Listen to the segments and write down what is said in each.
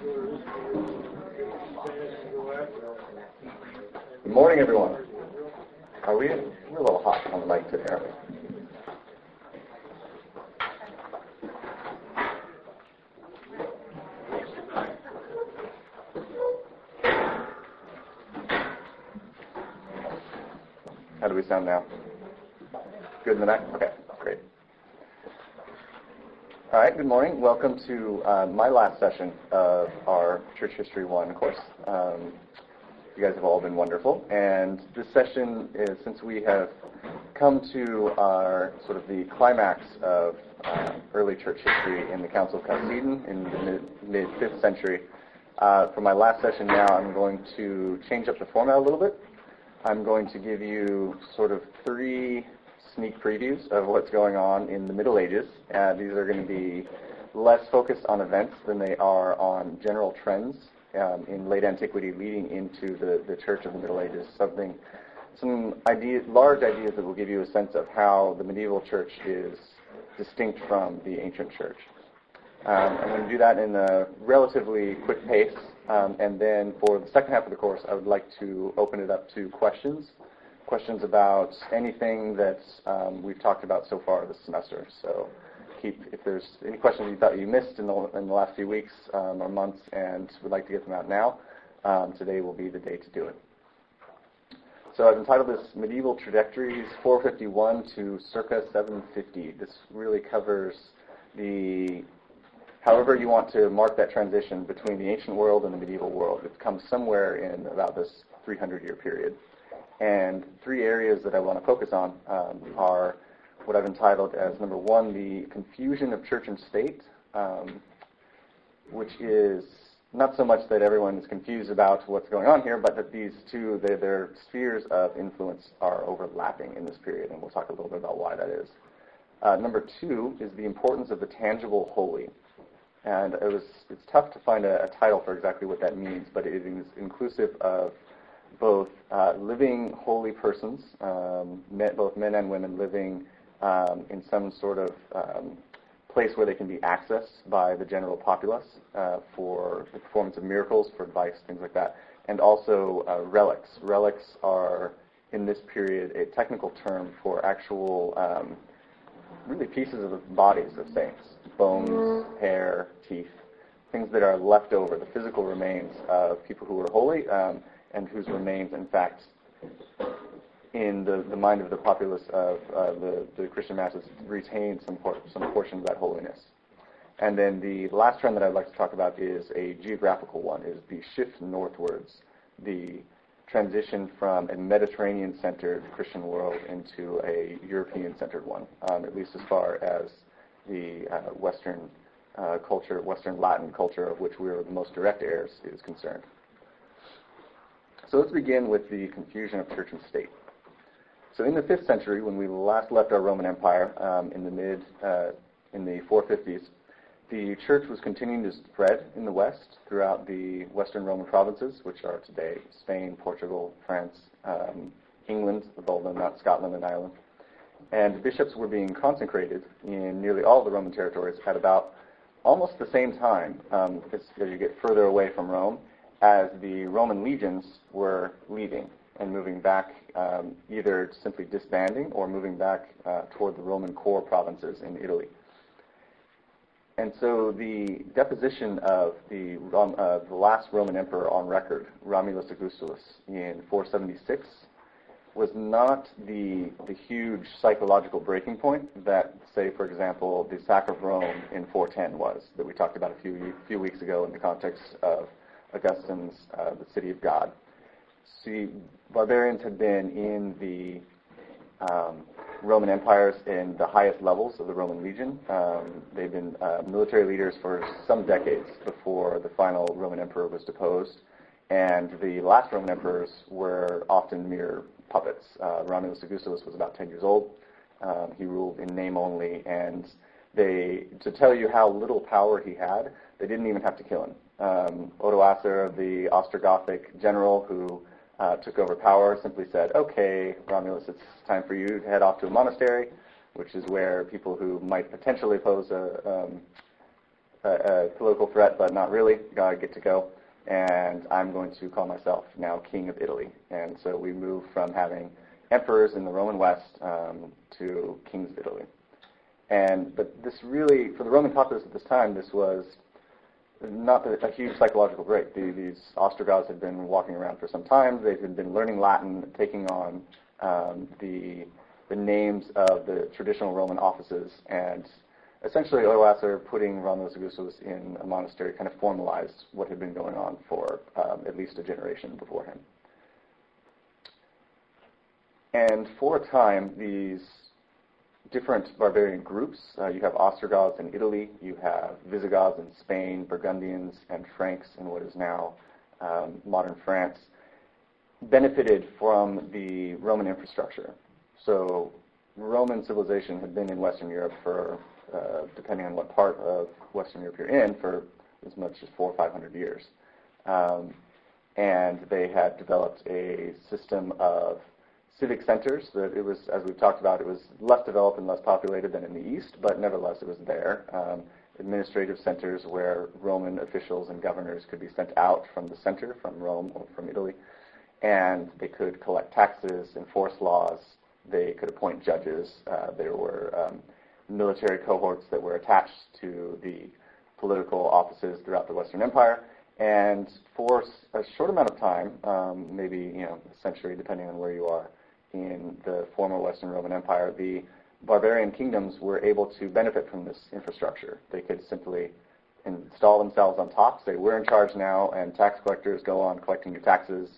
Good morning, everyone. Are we? We're a little hot on the mic today, aren't we? How do we sound now? Good in the back? Okay, great. All right, good morning. Welcome to uh, my last session of our Church History 1 course. Um, you guys have all been wonderful. And this session is, since we have come to our sort of the climax of uh, early church history in the Council of Chalcedon in the mid 5th century, uh, for my last session now, I'm going to change up the format a little bit. I'm going to give you sort of three sneak previews of what's going on in the Middle Ages. Uh, these are going to be less focused on events than they are on general trends um, in late antiquity leading into the, the Church of the Middle Ages. Something, some ideas, large ideas that will give you a sense of how the medieval church is distinct from the ancient church. Um, I'm going to do that in a relatively quick pace, um, and then for the second half of the course, I would like to open it up to questions questions about anything that um, we've talked about so far this semester. So keep, if there's any questions you thought you missed in the, in the last few weeks um, or months and would like to get them out now, um, today will be the day to do it. So I've entitled this Medieval Trajectories 451 to circa 750. This really covers the however you want to mark that transition between the ancient world and the medieval world. It comes somewhere in about this 300 year period. And three areas that I want to focus on um, are what I've entitled as number one, the confusion of church and state, um, which is not so much that everyone is confused about what's going on here, but that these two, their, their spheres of influence are overlapping in this period, and we'll talk a little bit about why that is. Uh, number two is the importance of the tangible holy. And it was, it's tough to find a, a title for exactly what that means, but it is inclusive of both uh, living holy persons, um, men, both men and women living um, in some sort of um, place where they can be accessed by the general populace uh, for the performance of miracles, for advice, things like that, and also uh, relics. Relics are, in this period, a technical term for actual, um, really pieces of the bodies of saints, bones, hair, teeth, things that are left over, the physical remains of people who were holy. And whose remains, in fact, in the, the mind of the populace of uh, the, the Christian masses, retain some, por- some portion of that holiness. And then the last trend that I'd like to talk about is a geographical one, is the shift northwards, the transition from a Mediterranean-centered Christian world into a European-centered one, um, at least as far as the uh, Western uh, culture, Western Latin culture, of which we are the most direct heirs, is concerned. So let's begin with the confusion of church and state. So in the 5th century, when we last left our Roman Empire um, in the mid, uh, in the 450s, the church was continuing to spread in the west throughout the western Roman provinces, which are today Spain, Portugal, France, um, England, although not Scotland and Ireland. And bishops were being consecrated in nearly all of the Roman territories at about almost the same time um, as, as you get further away from Rome as the Roman legions were leaving and moving back, um, either simply disbanding or moving back uh, toward the Roman core provinces in Italy. And so the deposition of the, uh, the last Roman emperor on record, Romulus Augustulus, in 476, was not the, the huge psychological breaking point that, say, for example, the sack of Rome in 410 was, that we talked about a few, few weeks ago in the context of Augustine's uh, The City of God. See, barbarians had been in the um, Roman empires in the highest levels of the Roman legion. Um, they've been uh, military leaders for some decades before the final Roman emperor was deposed. And the last Roman emperors were often mere puppets. Uh, Romulus Augustulus was about 10 years old. Um, he ruled in name only, and they, to tell you how little power he had, they didn't even have to kill him. Um, Odoacer, the Ostrogothic general who uh, took over power, simply said, okay, Romulus, it's time for you to head off to a monastery, which is where people who might potentially pose a, um, a, a political threat, but not really. I get to go, and I'm going to call myself now king of Italy. And so we move from having emperors in the Roman West um, to kings of Italy. And but this really, for the Roman populace at this time, this was not a, a huge psychological break. The, these Ostrogoths had been walking around for some time. They had been learning Latin, taking on um, the the names of the traditional Roman offices, and essentially Odoacer putting Romulus Augustus in a monastery kind of formalized what had been going on for um, at least a generation before him. And for a time, these different barbarian groups. Uh, you have Ostrogoths in Italy, you have Visigoths in Spain, Burgundians and Franks in what is now um, modern France, benefited from the Roman infrastructure. So Roman civilization had been in Western Europe for, uh, depending on what part of Western Europe you're in, for as much as four or five hundred years. Um, and they had developed a system of civic centers. That it was, as we've talked about, it was less developed and less populated than in the East, but nevertheless it was there. Um, administrative centers where Roman officials and governors could be sent out from the center, from Rome or from Italy, and they could collect taxes, enforce laws. They could appoint judges. Uh, there were um, military cohorts that were attached to the political offices throughout the Western Empire. And for a short amount of time, um, maybe you know a century, depending on where you are, in the former Western Roman Empire, the barbarian kingdoms were able to benefit from this infrastructure. They could simply install themselves on top, say, we're in charge now, and tax collectors go on collecting your taxes,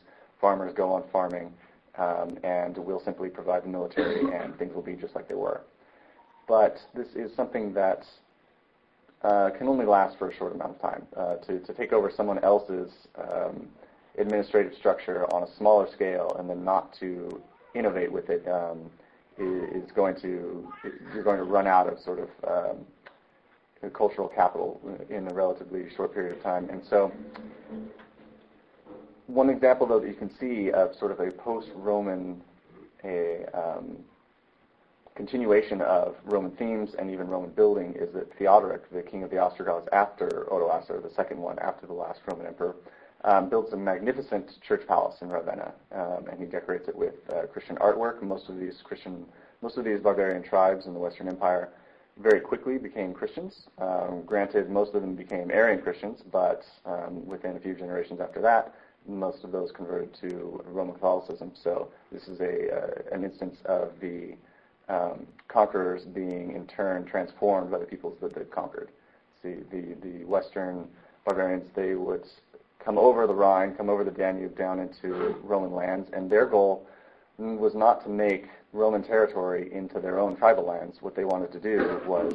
farmers go on farming, um, and we'll simply provide the military, and things will be just like they were. But this is something that uh, can only last for a short amount of time. Uh, to, to take over someone else's um, administrative structure on a smaller scale and then not to innovate with it um, is going to you're going to run out of sort of um, cultural capital in a relatively short period of time. And so, one example though that you can see of sort of a post-Roman a um, continuation of Roman themes and even Roman building is that Theodoric, the king of the Ostrogoths after Odoacer, the second one after the last Roman emperor, um, builds a magnificent church palace in Ravenna, um, and he decorates it with uh, Christian artwork. Most of these Christian, most of these barbarian tribes in the Western Empire very quickly became Christians. Um, granted, most of them became Arian Christians, but um, within a few generations after that, most of those converted to Roman Catholicism. So this is a uh, an instance of the um, conquerors being in turn transformed by the peoples that they've conquered. See, the the Western barbarians they would come over the Rhine, come over the Danube down into Roman lands, and their goal was not to make Roman territory into their own tribal lands. What they wanted to do was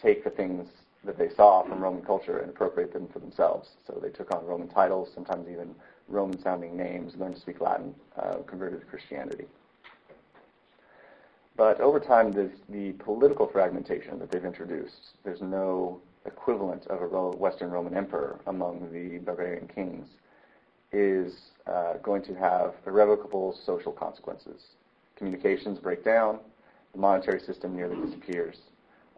take the things that they saw from Roman culture and appropriate them for themselves. So they took on Roman titles, sometimes even Roman sounding names, learned to speak Latin, uh, converted to Christianity. But over time, the political fragmentation that they've introduced, there's no equivalent of a Western Roman emperor among the barbarian kings is uh, going to have irrevocable social consequences. Communications break down, the monetary system nearly disappears.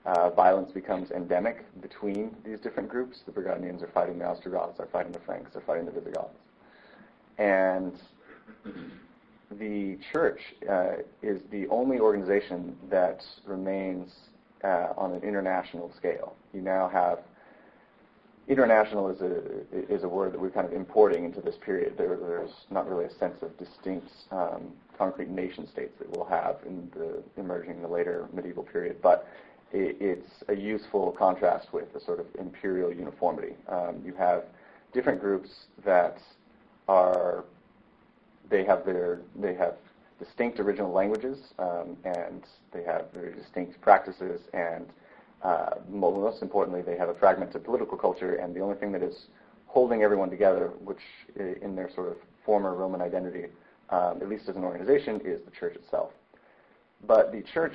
Uh, violence becomes endemic between these different groups. The Burgundians are fighting the Ostrogoths, are fighting the Franks, are fighting the Visigoths. And the church uh, is the only organization that remains uh, on an international scale. You now have international is a is a word that we're kind of importing into this period. There, there's not really a sense of distinct um, concrete nation states that we'll have in the emerging in the later medieval period, but it, it's a useful contrast with the sort of imperial uniformity. Um, you have different groups that are they have their they have distinct original languages, um, and they have very distinct practices, and uh, most importantly, they have a fragmented political culture, and the only thing that is holding everyone together, which in their sort of former Roman identity, um, at least as an organization, is the church itself. But the church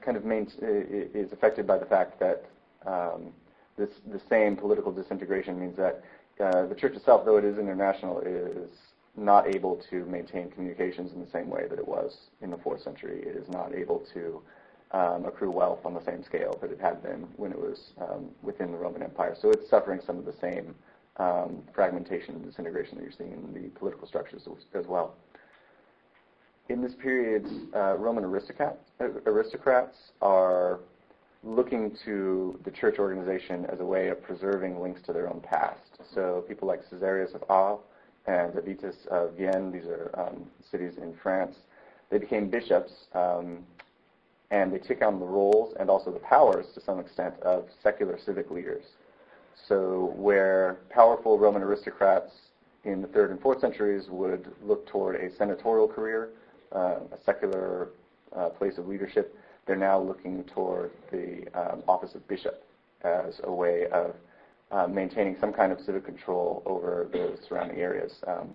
kind of main, is affected by the fact that um, this the same political disintegration means that uh, the church itself, though it is international, is not able to maintain communications in the same way that it was in the fourth century. It is not able to um, accrue wealth on the same scale that it had been when it was um, within the Roman Empire. So it's suffering some of the same um, fragmentation and disintegration that you're seeing in the political structures as well. In this period, uh, Roman aristocrats, aristocrats are looking to the church organization as a way of preserving links to their own past. So people like Caesarius of Arles and Avitus of Vienne, these are um, cities in France, they became bishops um, and they took on the roles and also the powers to some extent of secular civic leaders. So where powerful Roman aristocrats in the third and fourth centuries would look toward a senatorial career, uh, a secular uh, place of leadership, they're now looking toward the um, office of bishop as a way of maintaining some kind of civic control over the surrounding areas. Um,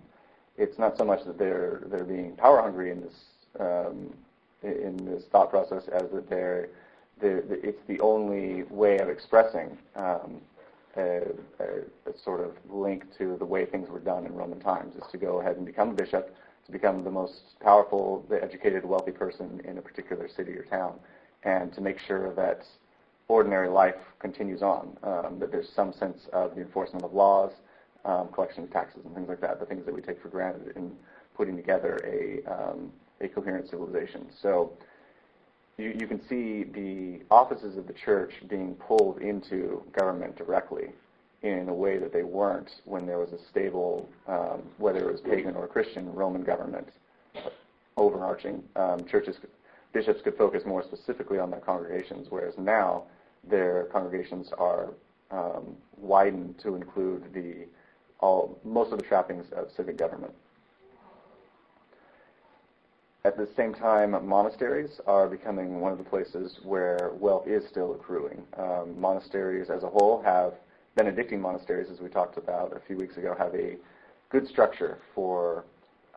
it's not so much that they're they're being power hungry in this um, in this thought process as that they're, they're, it's the only way of expressing um, a, a, a, sort of link to the way things were done in Roman times is to go ahead and become a bishop, to become the most powerful, the educated, wealthy person in a particular city or town, and to make sure that ordinary life continues on, um, that there's some sense of the enforcement of laws, um, collection of taxes, and things like that, the things that we take for granted in putting together a um, a coherent civilization. So you, you can see the offices of the church being pulled into government directly in a way that they weren't when there was a stable, um, whether it was pagan or Christian, Roman government overarching. Um, churches, bishops could focus more specifically on their congregations, whereas now their congregations are um, widened to include the all most of the trappings of civic government. At the same time, monasteries are becoming one of the places where wealth is still accruing. Um, monasteries as a whole have, Benedictine monasteries, as we talked about a few weeks ago, have a good structure for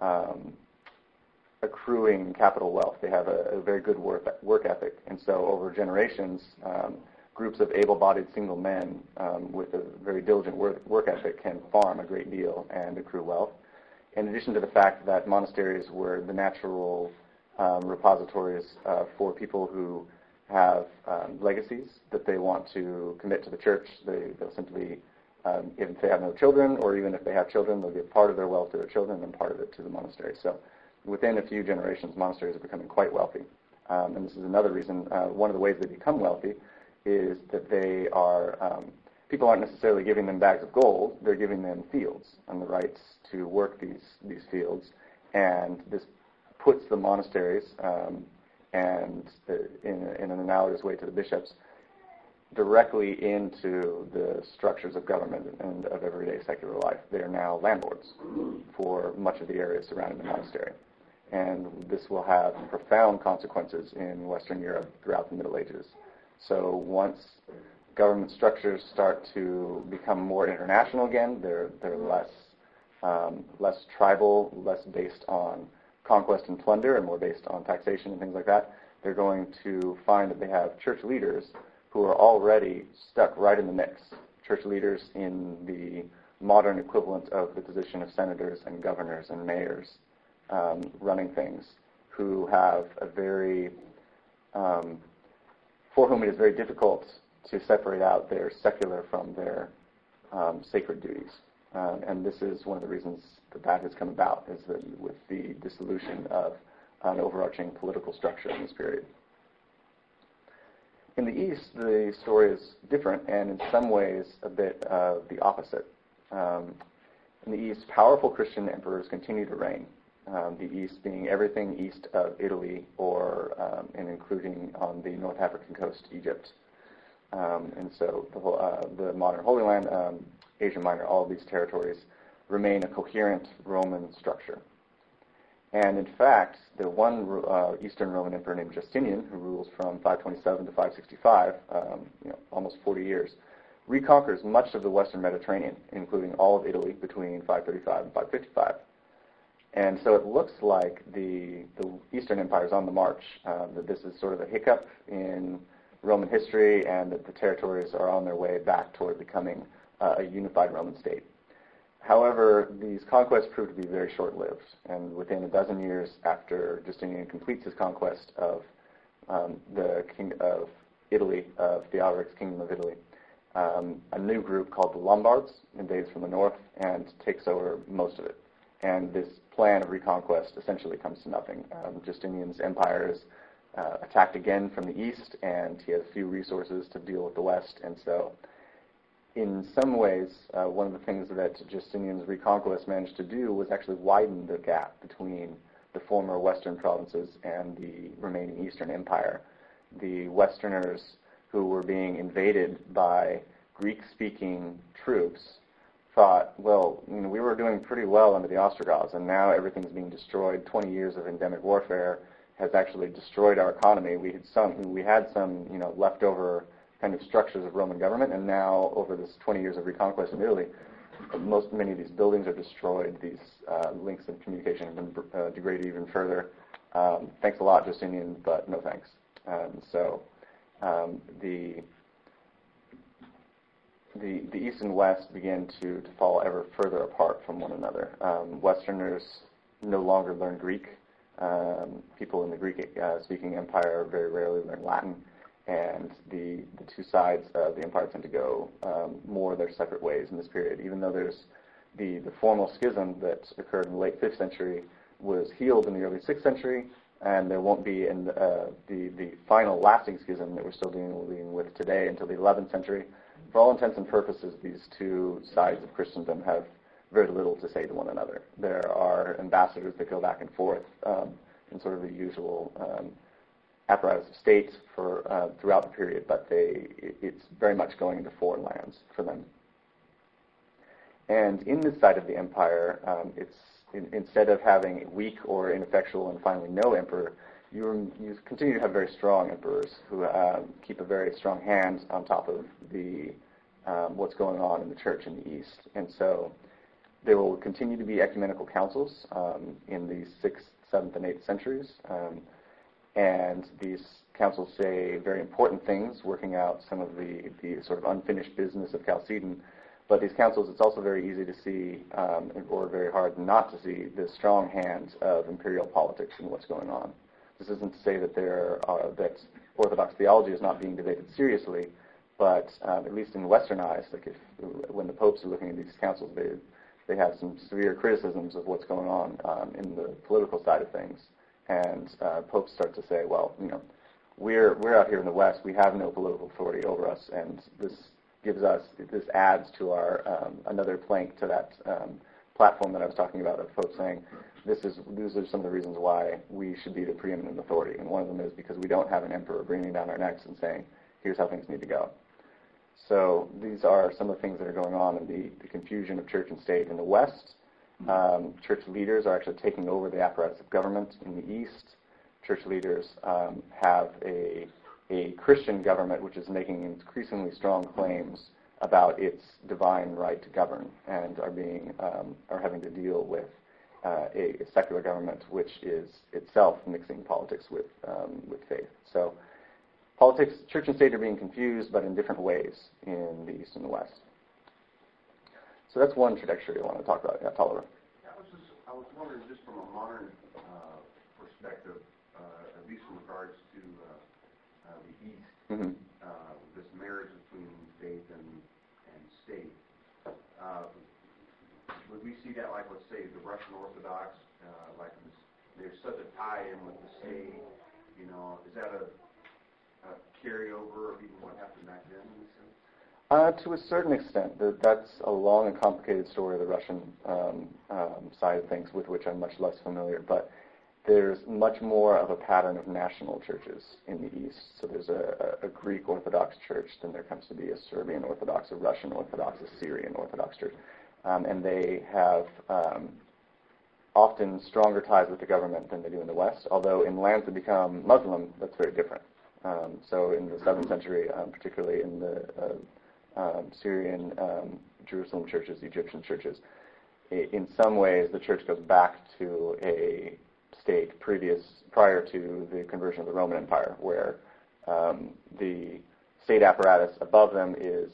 um, accruing capital wealth. They have a, a very good work, work ethic. And so over generations, um, groups of able-bodied single men um, with a very diligent work, work ethic can farm a great deal and accrue wealth in addition to the fact that monasteries were the natural um, repositories uh, for people who have um, legacies that they want to commit to the church. They, will simply, um, if they have no children, or even if they have children, they'll give part of their wealth to their children and part of it to the monastery. So within a few generations, monasteries are becoming quite wealthy. Um, and this is another reason, uh, one of the ways they become wealthy is that they are um, people aren't necessarily giving them bags of gold, they're giving them fields and the rights to work these, these fields. And this puts the monasteries, um, and the, in, in an analogous way to the bishops, directly into the structures of government and of everyday secular life. They are now landlords for much of the area surrounding the monastery. And this will have profound consequences in Western Europe throughout the Middle Ages. So once government structures start to become more international again. They're they're less um, less tribal, less based on conquest and plunder, and more based on taxation and things like that. They're going to find that they have church leaders who are already stuck right in the mix. Church leaders in the modern equivalent of the position of senators and governors and mayors um, running things, who have a very um, for whom it is very difficult to separate out their secular from their um, sacred duties. Um, and this is one of the reasons that that has come about, is that with the dissolution of an overarching political structure in this period. In the East, the story is different and in some ways a bit of the opposite. Um, in the East, powerful Christian emperors continue to reign. Um, the East being everything east of Italy or um, and including on the North African coast, Egypt. Um, and so the, whole, uh, the modern Holy Land, um, Asia Minor, all of these territories remain a coherent Roman structure. And in fact, the one uh, Eastern Roman emperor named Justinian, who rules from 527 to 565, um, you know, almost 40 years, reconquers much of the Western Mediterranean, including all of Italy between 535 and 555. And so it looks like the, the Eastern Empire is on the march, uh, that this is sort of a hiccup in Roman history and that the territories are on their way back toward becoming uh, a unified Roman state. However, these conquests proved to be very short-lived, and within a dozen years after Justinian completes his conquest of um, the king of Italy, of Theodoric's kingdom of Italy, um, a new group called the Lombards invades from the north and takes over most of it. And this plan of reconquest essentially comes to nothing. Um, Justinian's empire is uh, attacked again from the east, and he has few resources to deal with the west, and so in some ways, uh, one of the things that Justinian's reconquest managed to do was actually widen the gap between the former western provinces and the remaining eastern empire. The westerners who were being invaded by Greek-speaking troops thought, well, you know, we were doing pretty well under the Ostrogoths, and now everything's being destroyed. 20 years of endemic warfare has actually destroyed our economy. We had some, we had some, you know, leftover kind of structures of Roman government, and now over this 20 years of reconquest in Italy, most many of these buildings are destroyed. These uh, links of communication have been uh, degraded even further. Um, thanks a lot, Justinian, but no thanks. Um, so um, the, the the east and west begin to, to fall ever further apart from one another. Um, Westerners no longer learn Greek. Um, people in the Greek-speaking uh, empire very rarely learn Latin and the, the two sides of the empire tend to go um, more their separate ways in this period. Even though there's the, the formal schism that occurred in the late 5th century was healed in the early 6th century, and there won't be in the, uh, the, the final lasting schism that we're still dealing with today until the 11th century. For all intents and purposes, these two sides of Christendom have very little to say to one another. There are ambassadors that go back and forth um, in sort of the usual um, apparatus of state for uh, throughout the period, but they it's very much going into foreign lands for them. And in this side of the empire, um, it's in, instead of having a weak or ineffectual and finally no emperor, you, you continue to have very strong emperors who uh, keep a very strong hand on top of the um, what's going on in the church in the east. And so there will continue to be ecumenical councils um, in the sixth, seventh, and eighth centuries. Um, and these councils say very important things, working out some of the, the sort of unfinished business of Chalcedon. But these councils, it's also very easy to see, um, or very hard not to see, the strong hand of imperial politics and what's going on. This isn't to say that there are, that Orthodox theology is not being debated seriously, but um, at least in Western eyes, like if when the popes are looking at these councils, they they have some severe criticisms of what's going on um, in the political side of things. And uh, popes start to say, well, you know, we're we're out here in the West, we have no political authority over us, and this gives us this adds to our um, another plank to that um, platform that I was talking about of folks saying this is these are some of the reasons why we should be the preeminent authority, and one of them is because we don't have an emperor bringing down our necks and saying here's how things need to go. So these are some of the things that are going on in the, the confusion of church and state in the West um, church leaders are actually taking over the apparatus of government in the East. Church leaders um, have a, a Christian government which is making increasingly strong claims about its divine right to govern and are being um, are having to deal with uh, a, a, secular government which is itself mixing politics with um, with faith. So politics, church and state are being confused, but in different ways in the East and the West. So that's one trajectory I want to talk about. Yeah, Tolliver. I was just, I was wondering, just from a modern uh, perspective, uh, at least in regards to uh, uh, the East, mm-hmm. uh, this marriage between faith and and state. Uh, would we see that, like, let's say, the Russian Orthodox, uh, like there's such a tie-in with the state? You know, is that a, a carryover of even what happened back then? in a Uh, to a certain extent, that's a long and complicated story of the Russian um, um, side of things, with which I'm much less familiar. But there's much more of a pattern of national churches in the East. So there's a, a Greek Orthodox church, then there comes to be a Serbian Orthodox, a Russian Orthodox, a Syrian Orthodox church, um, and they have um, often stronger ties with the government than they do in the West. Although in lands that become Muslim, that's very different. Um, so in the seventh century, um, particularly in the uh, um, Syrian um, Jerusalem churches, Egyptian churches. In some ways, the church goes back to a state previous, prior to the conversion of the Roman Empire, where um, the state apparatus above them is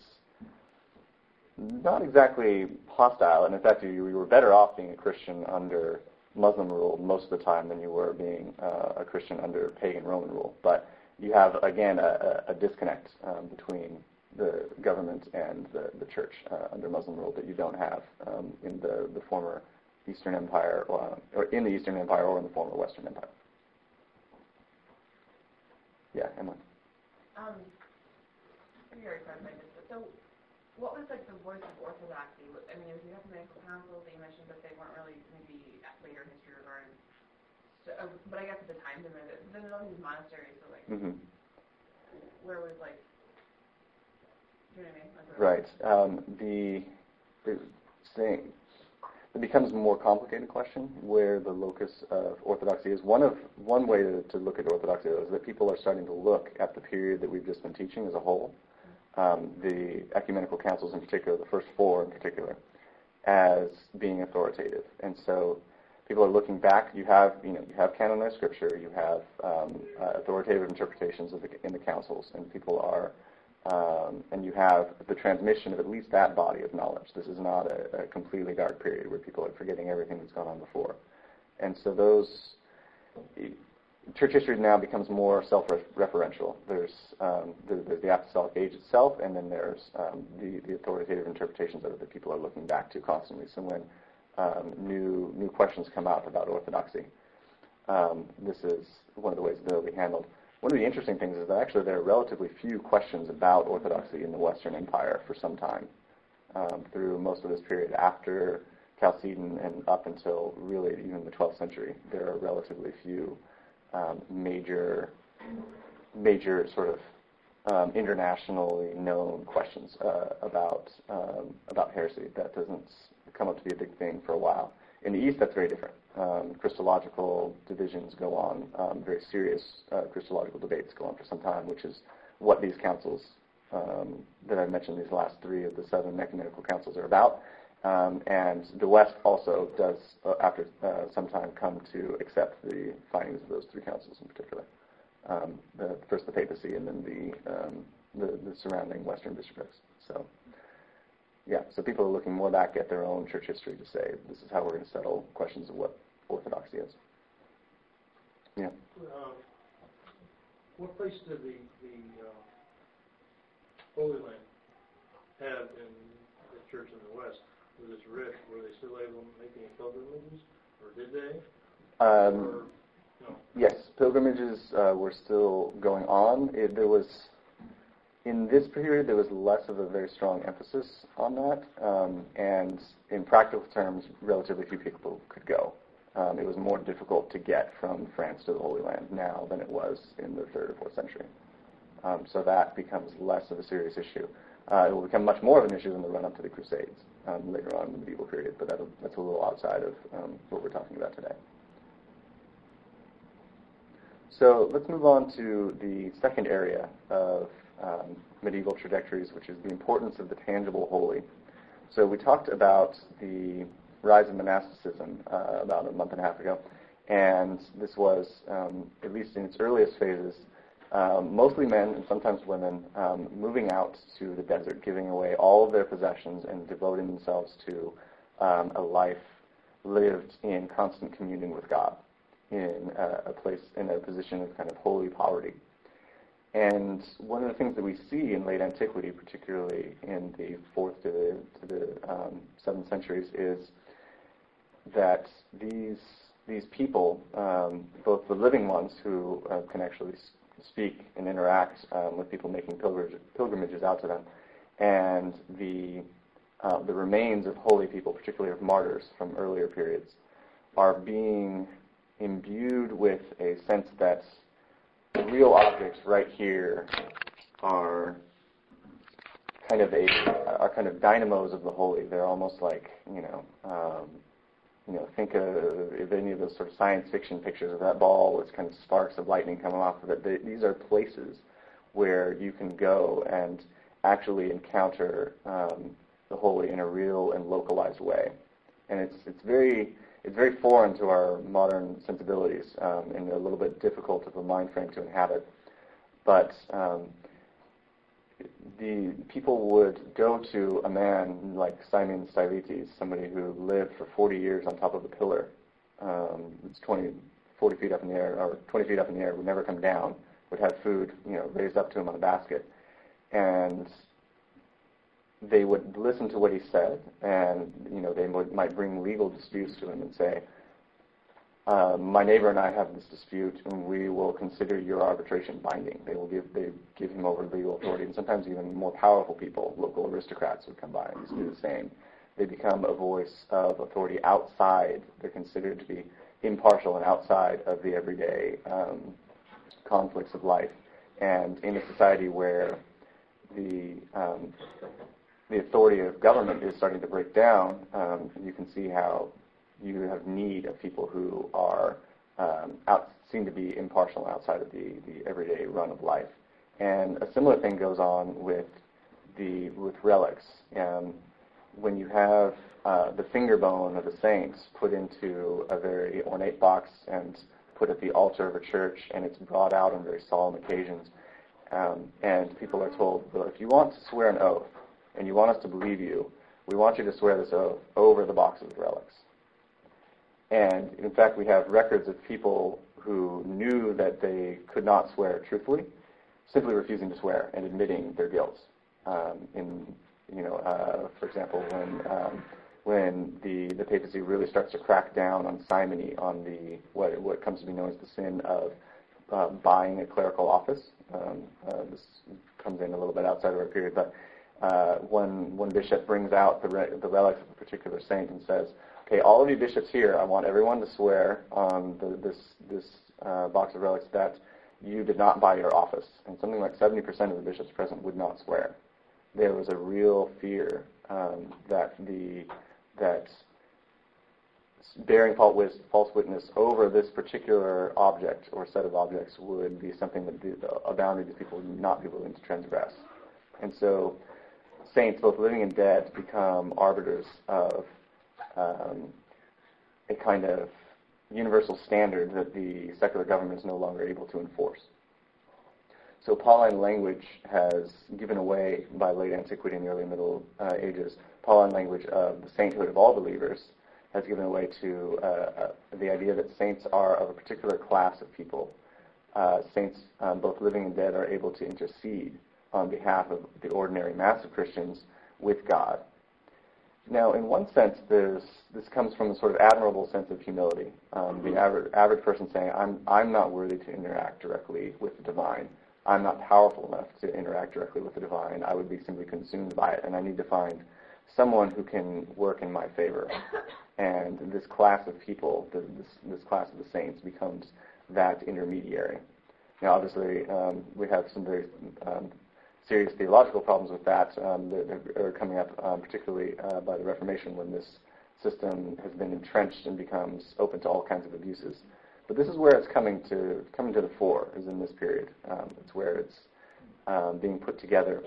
not exactly hostile, and in fact, you, you were better off being a Christian under Muslim rule most of the time than you were being uh, a Christian under pagan Roman rule. But you have again a, a disconnect um, between the government and the, the church uh, under Muslim rule that you don't have um, in the, the former Eastern Empire, or, or in the Eastern Empire, or in the former Western Empire. Yeah, Emma. Um, I'm very so what was like the voice of orthodoxy? I mean, you have the ecumenical council that you mentioned, but they weren't really maybe later history regarding. So, uh, but I guess at the time, then there's all these monasteries, so like, mm-hmm. where was like, you know what I mean? Like, right. Um, the the thing it becomes a more complicated question where the locus of orthodoxy is. One of one way to, to look at orthodoxy is that people are starting to look at the period that we've just been teaching as a whole um, the ecumenical councils in particular, the first four in particular, as being authoritative. And so people are looking back. You have, you know, you have canonized scripture. You have um, uh, authoritative interpretations the, in the councils, and people are, um, and you have the transmission of at least that body of knowledge. This is not a, a completely dark period where people are forgetting everything that's gone on before. And so those church history now becomes more self-referential. There's, um, the, there's the apostolic age itself, and then there's um, the, the authoritative interpretations of it that people are looking back to constantly. So when um, new new questions come out about orthodoxy, um, this is one of the ways that they'll be handled. One of the interesting things is that actually there are relatively few questions about orthodoxy in the Western Empire for some time, um, through most of this period after Chalcedon and up until really even the 12th century. There are relatively few um, major, major sort of um, internationally known questions uh, about um, about heresy. That doesn't come up to be a big thing for a while. In the East, that's very different. Um, Christological divisions go on, um, very serious uh, Christological debates go on for some time, which is what these councils um, that I mentioned, these last three of the seven ecumenical councils are about. Um, and the West also does, uh, after uh, some time, come to accept the findings of those three councils in particular. Um, the, first the papacy, and then the, um, the, the surrounding Western bishoprics. So, yeah, so people are looking more back at their own church history to say this is how we're going to settle questions of what orthodoxy is. Yeah. Uh, what place did the the uh, Holy Land have in the church in the West? with this rift, were they still able to make any pilgrimages, or did they? Um, or, no? Yes, pilgrimages uh, were still going on. It, there was, in this period, there was less of a very strong emphasis on that, um, and in practical terms, relatively few people could go. Um, it was more difficult to get from France to the Holy Land now than it was in the third or fourth century. Um, so that becomes less of a serious issue. Uh, it will become much more of an issue in the run-up to the Crusades um, later on in the medieval period, but that's a little outside of um, what we're talking about today. So let's move on to the second area of um, medieval trajectories, which is the importance of the tangible holy. So we talked about the rise of monasticism uh, about a month and a half ago, and this was, um, at least in its earliest phases, um, mostly men and sometimes women, um, moving out to the desert, giving away all of their possessions and devoting themselves to um, a life lived in constant communion with God, in a, a, place, in a position of kind of holy poverty. And one of the things that we see in late antiquity, particularly in the fourth to the, to the um, seventh centuries, is that these these people, um, both the living ones who uh, can actually speak and interact um, with people making pilgrimages, pilgrimages out to them, and the uh, the remains of holy people, particularly of martyrs from earlier periods, are being imbued with a sense that the real objects right here are kind of a are kind of dynamos of the holy. They're almost like you know um, you know, think of if any of those sort of science fiction pictures of that ball with kind of sparks of lightning coming off of it. They, these are places where you can go and actually encounter um, the holy in a real and localized way. And it's it's very it's very foreign to our modern sensibilities um, and a little bit difficult of a mind frame to inhabit. But um, the people would go to a man like Simeon Stylites, somebody who lived for 40 years on top of a pillar. Um, it's 20, 40 feet up in the air, or 20 feet up in the air, would never come down, would have food, you know, raised up to him on a basket, and they would listen to what he said, and you know, they would, might bring legal disputes to him and say, uh, "My neighbor and I have this dispute, and we will consider your arbitration binding." They will give they give him over legal authority, and sometimes even more powerful people, local aristocrats, would come by and do the same. They become a voice of authority outside. They're considered to be impartial and outside of the everyday um, conflicts of life. And in a society where the um, the authority of government is starting to break down, um, you can see how you have need of people who are um, out, seem to be impartial outside of the, the everyday run of life. And a similar thing goes on with the with relics. Um, when you have uh, the finger bone of the saints put into a very ornate box and put at the altar of a church, and it's brought out on very solemn occasions, um, and people are told, well, if you want to swear an oath, and you want us to believe you, we want you to swear this oath over the boxes of relics. And in fact, we have records of people who knew that they could not swear truthfully, simply refusing to swear and admitting their guilt. Um, in you know, uh, for example, when um, when the the papacy really starts to crack down on simony, on the what what comes to be known as the sin of uh, buying a clerical office. Um, uh, this comes in a little bit outside of our period, but uh, one one bishop brings out the re- the relics of a particular saint and says, "Okay, all of you bishops here, I want everyone to swear on the, this this uh, box of relics that you did not buy your office." And something like 70% of the bishops present would not swear. There was a real fear um, that the that bearing false witness over this particular object or set of objects would be something that the, a boundary that people would not be willing to transgress. And so saints, both living and dead, to become arbiters of um, a kind of universal standard that the secular government is no longer able to enforce. So Pauline language has given away by late antiquity and the early Middle uh, Ages. Pauline language of the sainthood of all believers has given way to uh, uh, the idea that saints are of a particular class of people. Uh, saints, um, both living and dead, are able to intercede on behalf of the ordinary mass of Christians with God. Now, in one sense, this comes from a sort of admirable sense of humility. Um, the average, average person saying, I'm, I'm not worthy to interact directly with the divine. I'm not powerful enough to interact directly with the divine. I would be simply consumed by it, and I need to find someone who can work in my favor. And this class of people, this, this class of the saints, becomes that intermediary. Now, obviously, um, we have some very um, serious theological problems with that um, that are coming up, um, particularly uh, by the Reformation, when this system has been entrenched and becomes open to all kinds of abuses. But this is where it's coming to coming to the fore, is in this period. Um, it's where it's um, being put together.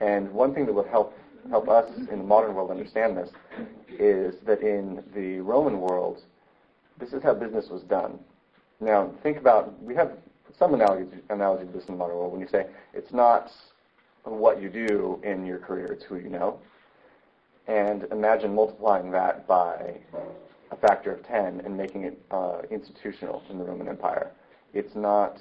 And one thing that will help help us in the modern world understand this is that in the Roman world, this is how business was done. Now, think about we have some analogy, analogy to this in the modern world when you say it's not what you do in your career, it's who you know. And imagine multiplying that by a factor of 10 and making it uh, institutional in the Roman Empire. It's not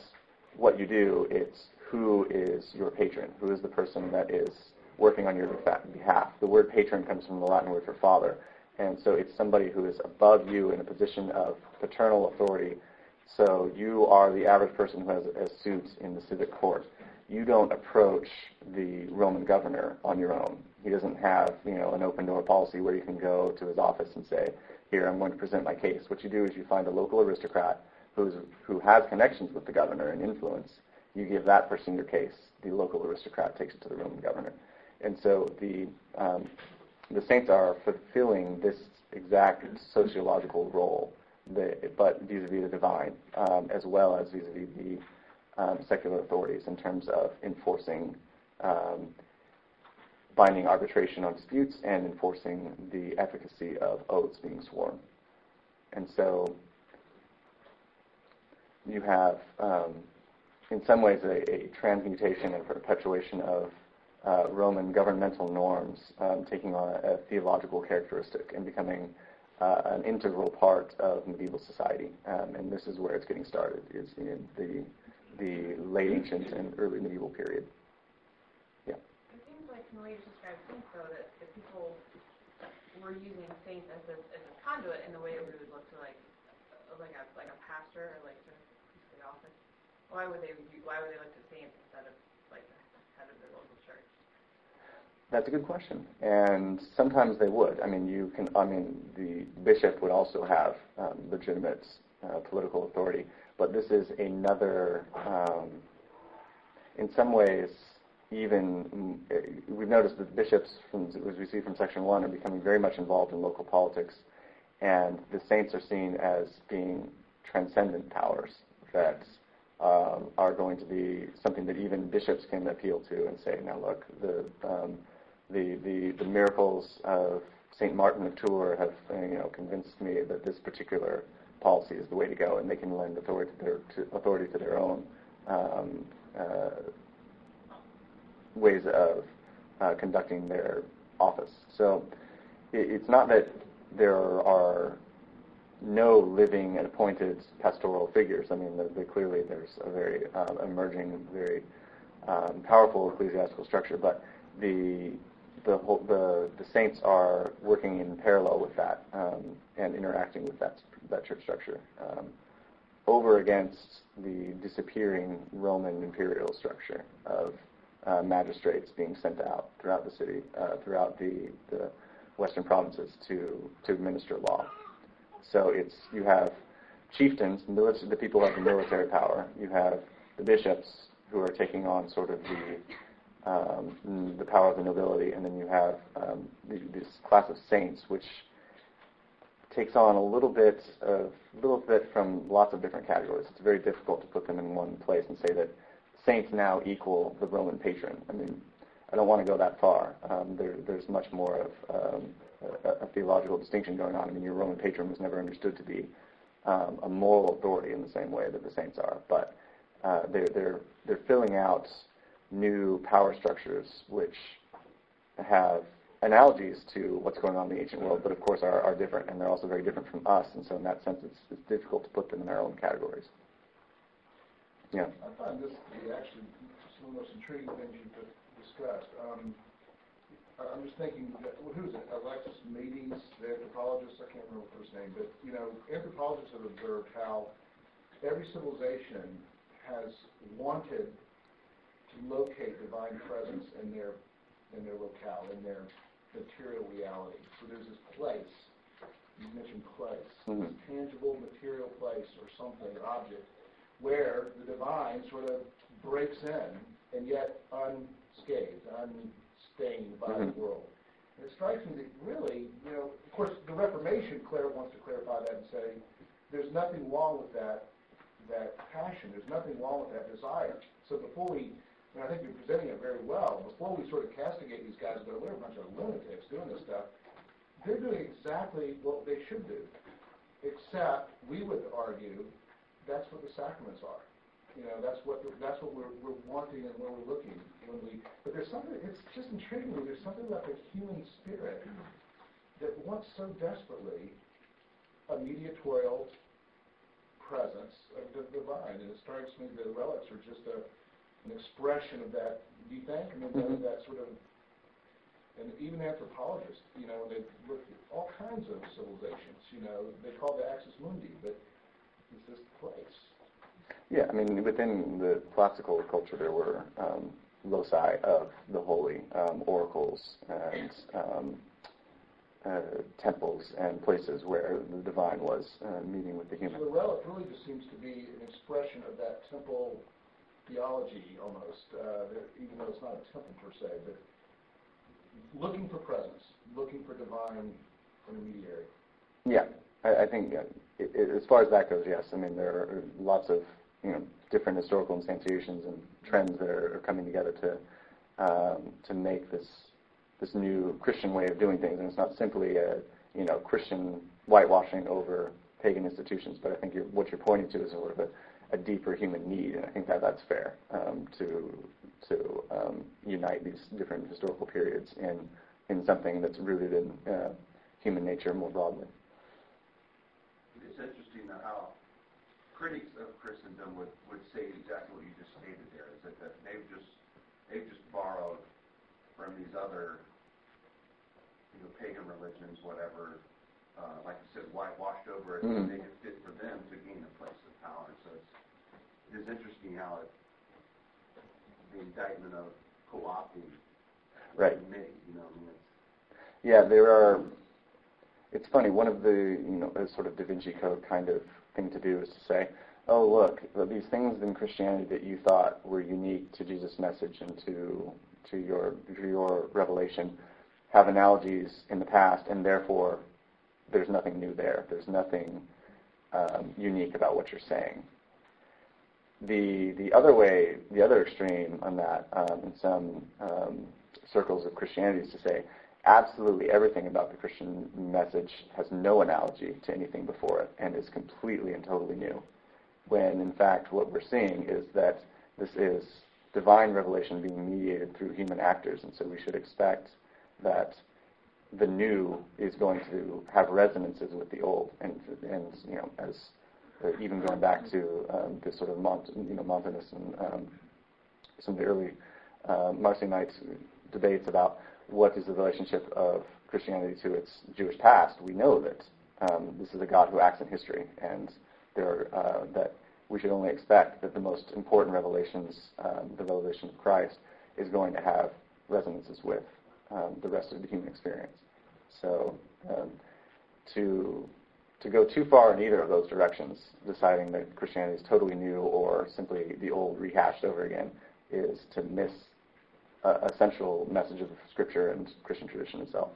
what you do, it's who is your patron, who is the person that is working on your behalf. The word patron comes from the Latin word for father. And so it's somebody who is above you in a position of paternal authority. So you are the average person who has a suit in the civic court you don't approach the Roman governor on your own. He doesn't have, you know, an open door policy where you can go to his office and say, "Here, I'm going to present my case." What you do is you find a local aristocrat who's who has connections with the governor and influence. You give that person your case. The local aristocrat takes it to the Roman governor, and so the um, the saints are fulfilling this exact sociological role, but vis-a-vis the divine, um, as well as vis-a-vis the um, secular authorities in terms of enforcing um, binding arbitration on disputes and enforcing the efficacy of oaths being sworn. And so you have, um, in some ways, a, a, transmutation and perpetuation of uh, Roman governmental norms um, taking on a, a, theological characteristic and becoming uh, an integral part of medieval society. Um, and this is where it's getting started, is in the the late ancient and early medieval period. Yeah. It seems like from the way you described saints, though, that the people were using saints as a, as a conduit in the way that we would look to like like a like a pastor or like to the office. Why would they why would they look to saints instead of like the head of their local church? That's a good question, and sometimes they would. I mean, you can. I mean, the bishop would also have um, legitimate uh, political authority, but this is another. Um, in some ways, even mm, we've noticed that bishops, from, as we see from section one, are becoming very much involved in local politics, and the saints are seen as being transcendent powers that um, are going to be something that even bishops can appeal to and say, now look, the um, the, the, the miracles of St. Martin of Tours have you know, convinced me that this particular policy is the way to go, and they can lend authority to their, to, authority to their own um, uh, ways of uh, conducting their office. So it, it's not that there are no living and appointed pastoral figures. I mean, the, the, clearly there's a very uh, emerging, very um, powerful ecclesiastical structure, but the the, whole, the, the saints are working in parallel with that um, and interacting with that, that church structure um, over against the disappearing Roman imperial structure of uh, magistrates being sent out throughout the city, uh, throughout the, the western provinces to, to administer law. So it's you have chieftains, the people who have the military power. You have the bishops who are taking on sort of the um, the power of the nobility, and then you have um, this class of saints, which takes on a little bit of little bit from lots of different categories. It's very difficult to put them in one place and say that saints now equal the Roman patron. I mean, I don't want to go that far. Um, there, there's much more of um, a, a, theological distinction going on. I mean, your Roman patron was never understood to be um, a moral authority in the same way that the saints are, but uh, they're, they're, they're filling out new power structures which have analogies to what's going on in the ancient world, but of course are, are different, and they're also very different from us, and so in that sense it's, it's difficult to put them in our own categories. Yeah. I find this to be actually some of the most intriguing things you've discussed. Um, I'm just thinking, well, who's it? Alexis Meades, the anthropologist, I can't remember the first name, but, you know, anthropologists have observed how every civilization has wanted locate divine presence in their in their locale, in their material reality. So there's this place, you mentioned place, mm-hmm. this tangible material place or something, or object, where the divine sort of breaks in and yet unscathed, unstained by mm-hmm. the world. And it strikes me that really, you know, of course, the Reformation Claire wants to clarify that and say there's nothing wrong with that that passion. There's nothing wrong with that desire. So before we and I think you're presenting it very well. Before we sort of castigate these guys, go, we're a bunch of lunatics doing this stuff, they're doing exactly what they should do. Except we would argue that's what the sacraments are. You know, that's what that's what we're, we're wanting and where we're looking when we. But there's something. It's just intriguing me. There's something about the human spirit that wants so desperately a mediatorial presence of the divine, and it strikes me the relics are just a an expression of that. Do you think? I mean, mm-hmm. that, that sort of, and even anthropologists, you know, they look at all kinds of civilizations. You know, they call the axis mundi, but it's this place. Yeah, I mean, within the classical culture, there were um, loci of the holy, um, oracles, and um, uh, temples and places where the divine was uh, meeting with the human. So the relic really just seems to be an expression of that temple theology almost, uh, even though it's not a temple per se, but looking for presence, looking for divine intermediary. Yeah, I, I think yeah, it, it, as far as that goes, yes. I mean, there are lots of you know different historical instantiations and trends that are, are coming together to um, to make this this new Christian way of doing things, and it's not simply a you know Christian whitewashing over pagan institutions, but I think you're, what you're pointing to is sort of a a deeper human need, and I think that that's fair um, to to um, unite these different historical periods in in something that's rooted in uh, human nature more broadly. It's interesting how critics of Christendom would, would say exactly what you just stated there, is that, that they've just, they've just borrowed from these other, you know, pagan religions, whatever, uh, like you said, whitewashed over it, Mhm. to make it fit for them to gain a place of power. It's, is interesting how it, the indictment of co-opting Right. made, you know, I mean, it's, Yeah, there are. It's funny. One of the you know a sort of Da Vinci Code kind of thing to do is to say, oh look, these things in Christianity that you thought were unique to Jesus' message and to to your to your revelation have analogies in the past, and therefore there's nothing new there. There's nothing um, unique about what you're saying. The the other way, the other extreme on that, um, in some um, circles of Christianity, is to say absolutely everything about the Christian message has no analogy to anything before it and is completely and totally new. When in fact what we're seeing is that this is divine revelation being mediated through human actors, and so we should expect that the new is going to have resonances with the old, and and you know as even going back to um, this sort of Mont, you know Montanus and um, some of the early uh, Marcionite debates about what is the relationship of Christianity to its Jewish past, we know that um, this is a God who acts in history, and there uh, that we should only expect that the most important revelations, um, the revelation of Christ, is going to have resonances with um, the rest of the human experience. So um, to to go too far in either of those directions, deciding that Christianity is totally new or simply the old rehashed over again, is to miss a central message of Scripture and Christian tradition itself.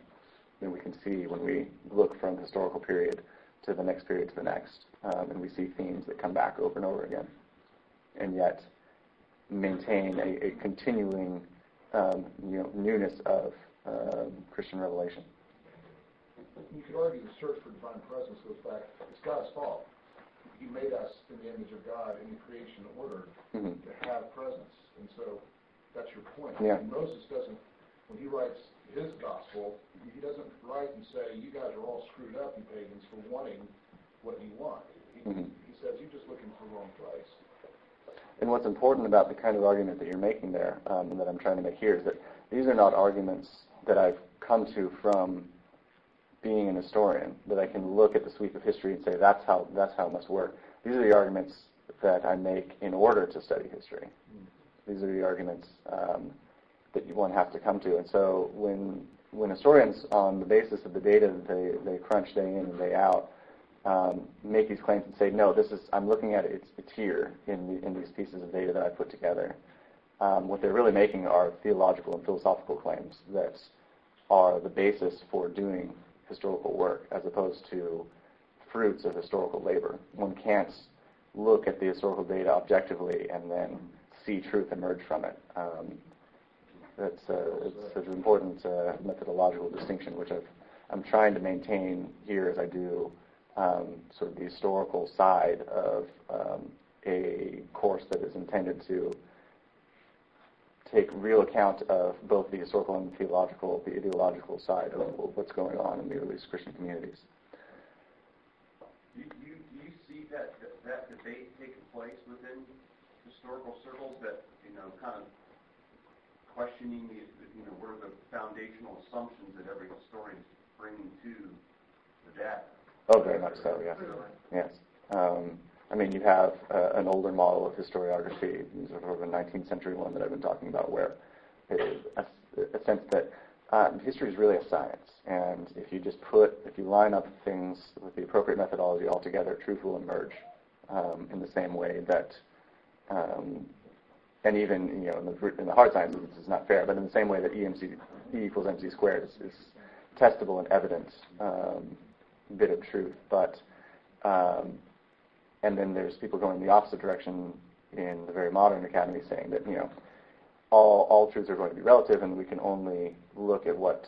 And we can see when we look from historical period to the next period to the next, um, and we see themes that come back over and over again, and yet maintain a, a continuing um, you know, newness of um, Christian revelation. You could argue the search for divine presence goes back, it's God's fault. He made us in the image of God in the creation order Mhm. to have presence. And so that's your point. Yeah. And Moses doesn't, when he writes his gospel, he doesn't write and say, you guys are all screwed up, you pagans, for wanting what you want. He, Mhm. he says, you're just looking for the wrong place. And what's important about the kind of argument that you're making there, um, and that I'm trying to make here, is that these are not arguments that I've come to from being an historian, that I can look at the sweep of history and say that's how that's how it must work. These are the arguments that I make in order to study history. These are the arguments um, that one has to come to. And so when when historians, on the basis of the data that they, they crunch day in and day out, um, make these claims and say, no, this is I'm looking at it, it's, it's here in the, in these pieces of data that I put together. Um, what they're really making are theological and philosophical claims that are the basis for doing historical work, as opposed to fruits of historical labor. One can't look at the historical data objectively and then see truth emerge from it. Um, that's uh, it's an important uh, methodological distinction, which I've, I'm trying to maintain here as I do um, sort of the historical side of um, a course that is intended to take real account of both the historical and the theological, the ideological side of what's going on in the earliest Christian communities. Do you, you see that, that, that debate taking place within historical circles that, you know, kind of questioning the, you know, what are the foundational assumptions that every historian is bringing to the data? Oh, very much so, yes. Yes. Um, I mean, you have uh, an older model of historiography, sort of a 19th century one that I've been talking about, where a, a sense that um, history is really a science, and if you just put, if you line up things with the appropriate methodology all together, truth will emerge um, in the same way that, um, and even you know, in the, in the hard sciences, this is not fair, but in the same way that EMC, E equals mc squared is, is testable and evident um, bit of truth, but um, and then there's people going the opposite direction in the very modern academy saying that, you know, all, all truths are going to be relative and we can only look at what,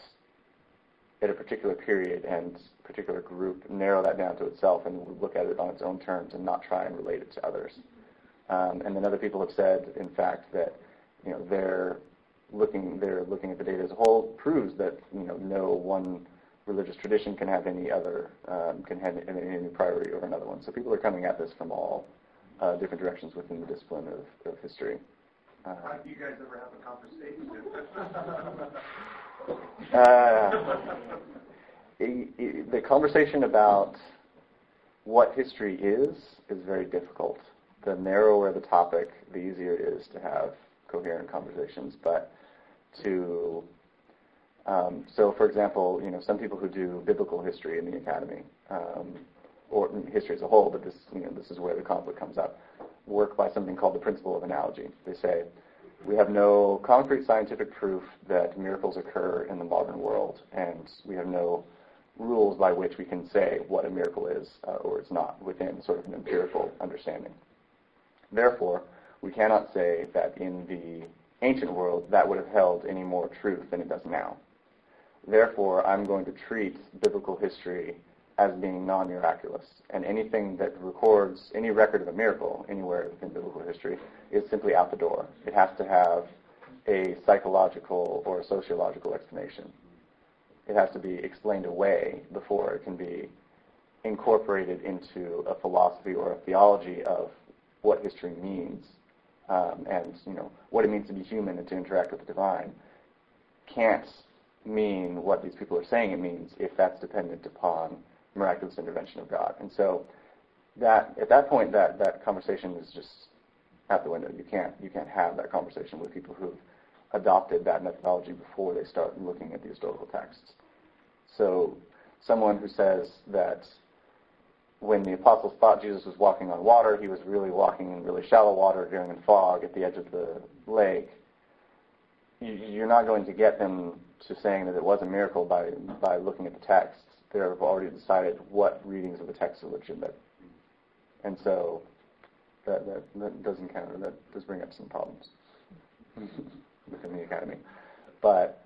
at a particular period and particular group, narrow that down to itself and look at it on its own terms and not try and relate it to others. Um, and then other people have said, in fact, that, you know, they're looking, they're looking at the data as a whole proves that, you know, no one religious tradition can have any other um, can have any, any priority over another one. So people are coming at this from all uh, different directions within the discipline of, of history. Uh, do you guys ever have a conversation? uh, it, it, the conversation about what history is is very difficult. The narrower the topic, the easier it is to have coherent conversations. But to um, so, for example, you know, some people who do biblical history in the academy, um, or history as a whole, but this, you know, this is where the conflict comes up, work by something called the principle of analogy. They say we have no concrete scientific proof that miracles occur in the modern world, and we have no rules by which we can say what a miracle is uh, or is not within sort of an empirical understanding. Therefore, we cannot say that in the ancient world that would have held any more truth than it does now. Therefore, I'm going to treat biblical history as being non-miraculous, and anything that records any record of a miracle anywhere within biblical history is simply out the door. It has to have a psychological or sociological explanation. It has to be explained away before it can be incorporated into a philosophy or a theology of what history means um, and you know what it means to be human and to interact with the divine can't mean what these people are saying it means if that's dependent upon miraculous intervention of God. And so that at that point that, that conversation is just out the window. You can't you can't have that conversation with people who've adopted that methodology before they start looking at the historical texts. So someone who says that when the apostles thought Jesus was walking on water, he was really walking in really shallow water during a fog at the edge of the lake. You're not going to get them to saying that it was a miracle by by looking at the text they've already decided what readings of the text are legitimate. And so that, that, that does encounter, that does bring up some problems within the academy. But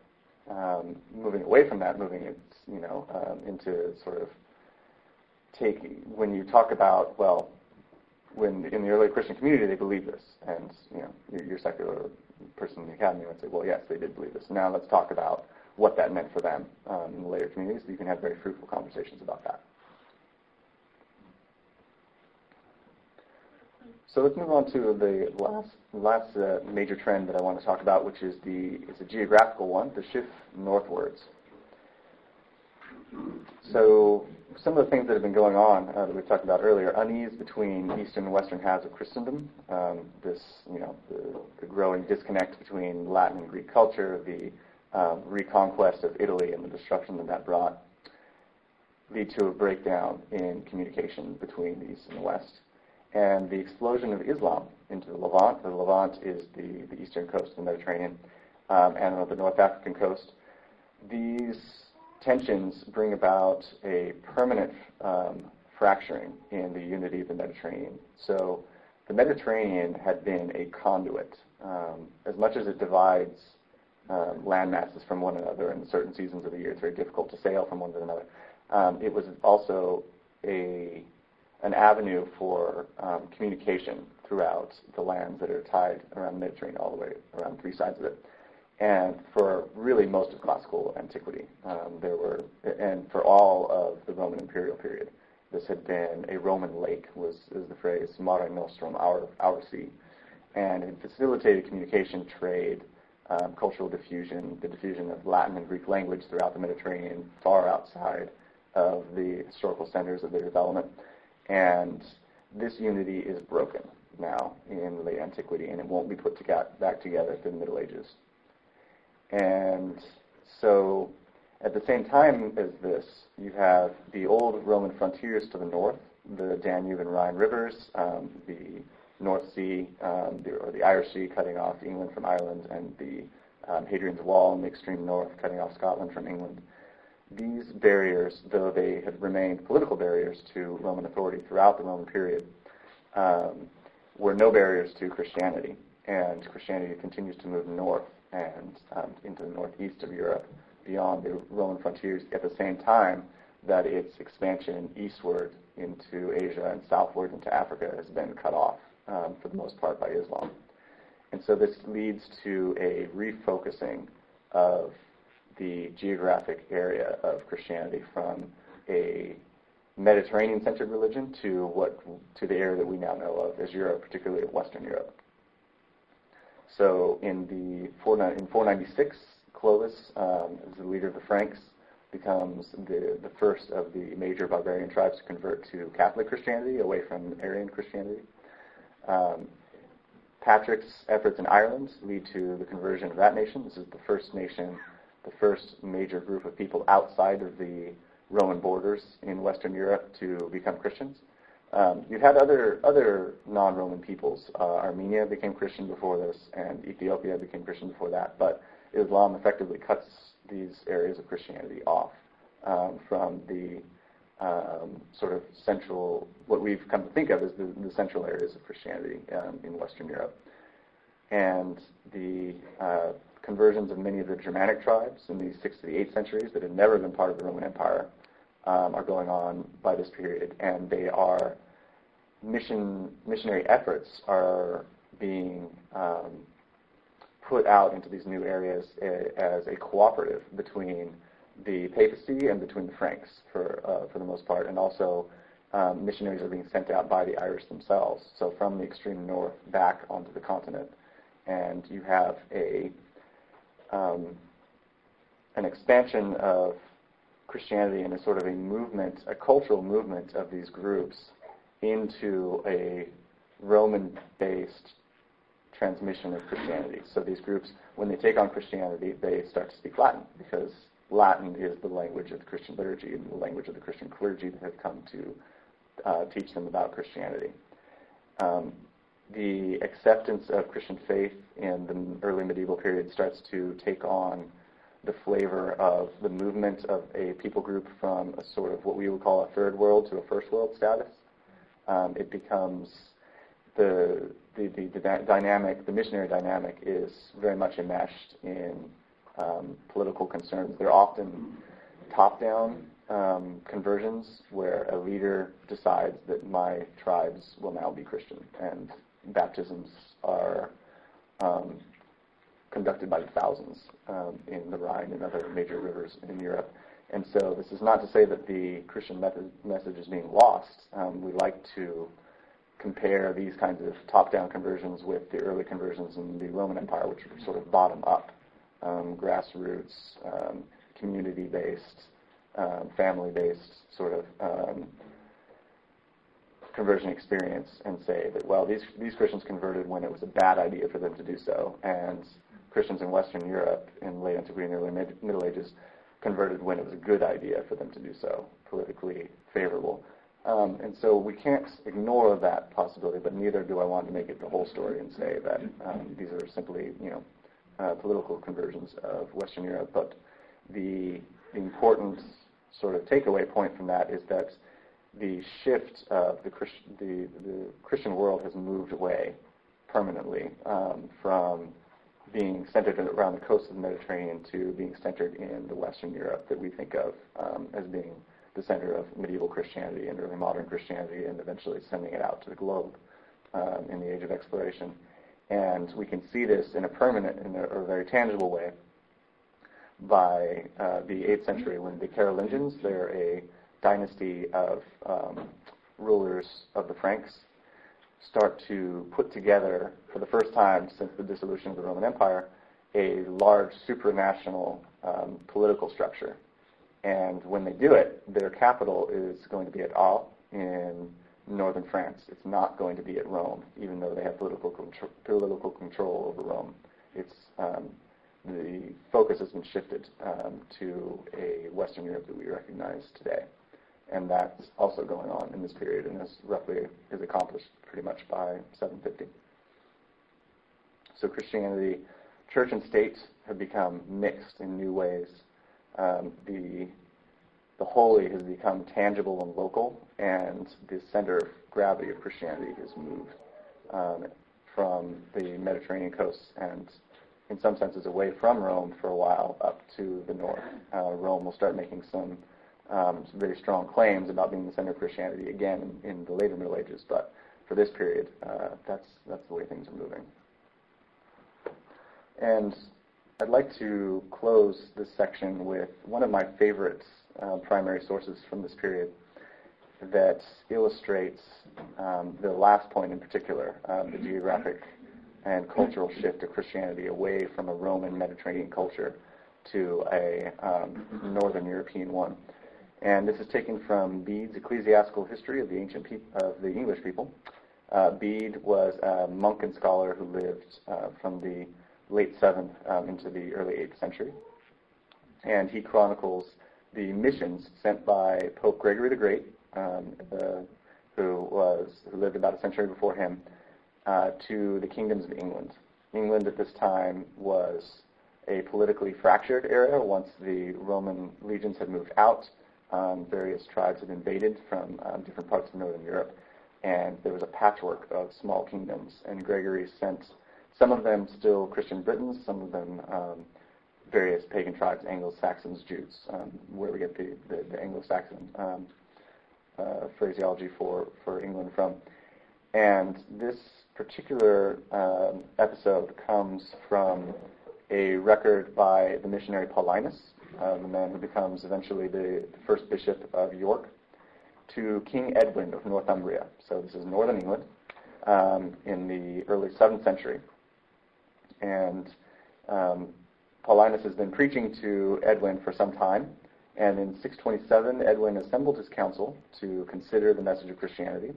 um, moving away from that, moving it, you know, um, into sort of taking, when you talk about, well, when in the early Christian community they believed this, and you know, your, your secular person in the academy would say, well, yes, they did believe this. Now let's talk about what that meant for them um, in the later communities. You can have very fruitful conversations about that. So let's move on to the last last uh, major trend that I want to talk about, which is the it's a geographical one, the shift northwards. So some of the things that have been going on uh, that we talked about earlier, unease between eastern and western halves of Christendom, um, this you know the, the, growing disconnect between Latin and Greek culture, the um, reconquest of Italy and the destruction that that brought lead to a breakdown in communication between the East and the West. And the explosion of Islam into the Levant. The Levant is the, the eastern coast of the Mediterranean um, and the North African coast. These tensions bring about a permanent um, fracturing in the unity of the Mediterranean. So the Mediterranean had been a conduit. Um, as much as it divides um, land masses from one another in certain seasons of the year. It's very difficult to sail from one to another. Um, it was also a an avenue for um, communication throughout the lands that are tied around the Mediterranean, all the way around three sides of it. And for really most of classical antiquity, um, there were, and for all of the Roman imperial period, this had been a Roman lake, was is the phrase "mare nostrum," our our sea, and it facilitated communication, trade, um, cultural diffusion, the diffusion of Latin and Greek language throughout the Mediterranean, far outside of the historical centers of their development. And this unity is broken now in late antiquity, and it won't be put to back together through the Middle Ages. And so, at the same time as this, you have the old Roman frontiers to the north, the Danube and Rhine rivers, um, the North Sea, um, the, or the Irish Sea cutting off England from Ireland, and the um, Hadrian's Wall in the extreme north cutting off Scotland from England. These barriers, though they had remained political barriers to Roman authority throughout the Roman period, um, were no barriers to Christianity. And Christianity continues to move north and um, into the northeast of Europe beyond the Roman frontiers at the same time that its expansion eastward into Asia and southward into Africa has been cut off um, for the most part by Islam. And so this leads to a refocusing of the geographic area of Christianity from a Mediterranean-centered religion to what to the area that we now know of as Europe, particularly Western Europe. So in the four, in 496, Clovis, um, the leader of the Franks, becomes the, the first of the major barbarian tribes to convert to Catholic Christianity away from Arian Christianity. Um, Patrick's efforts in Ireland lead to the conversion of that nation. This is the first nation, the first major group of people outside of the Roman borders in Western Europe to become Christians. Um, you had other other non-Roman peoples. Uh, Armenia became Christian before this, and Ethiopia became Christian before that. But Islam effectively cuts these areas of Christianity off um, from the um, sort of central, what we've come to think of as the, the central areas of Christianity um, in Western Europe. And the uh, conversions of many of the Germanic tribes in the 6th to the 8th centuries that had never been part of the Roman Empire um, are going on by this period, and they are mission missionary efforts are being um, put out into these new areas as a cooperative between the papacy and between the Franks for uh, for the most part, and also um, missionaries are being sent out by the Irish themselves. So from the extreme north back onto the continent, and you have a um, an expansion of Christianity and a sort of a movement, a cultural movement of these groups into a Roman-based transmission of Christianity. So these groups, when they take on Christianity, they start to speak Latin because Latin is the language of the Christian liturgy and the language of the Christian clergy that have come to uh, teach them about Christianity. Um, the acceptance of Christian faith in the early medieval period starts to take on the flavor of the movement of a people group from a sort of what we would call a third world to a first world status. Um, it becomes the, the, the, the, dynamic, the missionary dynamic is very much enmeshed in um, political concerns. They're often top-down um, conversions where a leader decides that my tribes will now be Christian, and baptisms are um, conducted by the thousands um, in the Rhine and other major rivers in Europe. And so this is not to say that the Christian method, message is being lost. Um, we like to compare these kinds of top-down conversions with the early conversions in the Roman Empire, which were sort of bottom-up, um, grassroots, um, community-based, um, family-based sort of um, conversion experience, and say that well, these these Christians converted when it was a bad idea for them to do so, and Christians in Western Europe in late antiquity and early mid- Middle Ages converted when it was a good idea for them to do so, politically favorable. Um, and so we can't ignore that possibility, but neither do I want to make it the whole story and say that um, these are simply, you know, uh, political conversions of Western Europe. But the, the important sort of takeaway point from that is that the shift of the, Christ, the, the Christian world has moved away permanently um, from being centered around the coast of the Mediterranean to being centered in the Western Europe that we think of um, as being the center of medieval Christianity and early modern Christianity, and eventually sending it out to the globe um, in the age of exploration. And we can see this in a permanent, in a, a very tangible way, by uh, the 8th century when the Carolingians, they're a dynasty of um, rulers of the Franks, start to put together, for the first time since the dissolution of the Roman Empire, a large supranational um, political structure. And when they do it, their capital is going to be at Arles in northern France. It's not going to be at Rome, even though they have political control, political control over Rome. It's um, the focus has been shifted um, to a Western Europe that we recognize today and that's also going on in this period and is roughly is accomplished pretty much by 750. So Christianity, church and state have become mixed in new ways. Um, the the holy has become tangible and local, and the center of gravity of Christianity has moved um, from the Mediterranean coast and, in some senses, away from Rome for a while up to the north. Uh, Rome will start making some um, some very strong claims about being the center of Christianity again in, in the later Middle Ages, but for this period, uh, that's that's the way things are moving. And I'd like to close this section with one of my favorite uh, primary sources from this period. that illustrates um, the last point in particular, um, the geographic and cultural shift of Christianity away from a Roman Mediterranean culture to a um, Northern European one. And this is taken from Bede's Ecclesiastical History of the Ancient Pe- of the English People. Uh, Bede was a monk and scholar who lived uh, from the late 7th um, into the early 8th century. And he chronicles the missions sent by Pope Gregory the Great, um, who was who lived about a century before him, uh, to the kingdoms of England. England at this time was a politically fractured area. Once the Roman legions had moved out, um, various tribes had invaded from um, different parts of northern Europe, and there was a patchwork of small kingdoms. And Gregory sent some of them still Christian Britons, some of them um, various pagan tribes, Anglo-Saxons, Jutes, um, where we get the, the, the Anglo-Saxon um, uh, phraseology for, for England from. And this particular um, episode comes from a record by the missionary Paulinus, uh, the man who becomes eventually the, the first bishop of York, to King Edwin of Northumbria. So this is northern England um, in the early 7th century. And um, Paulinus has been preaching to Edwin for some time. And in 627, Edwin assembled his council to consider the message of Christianity.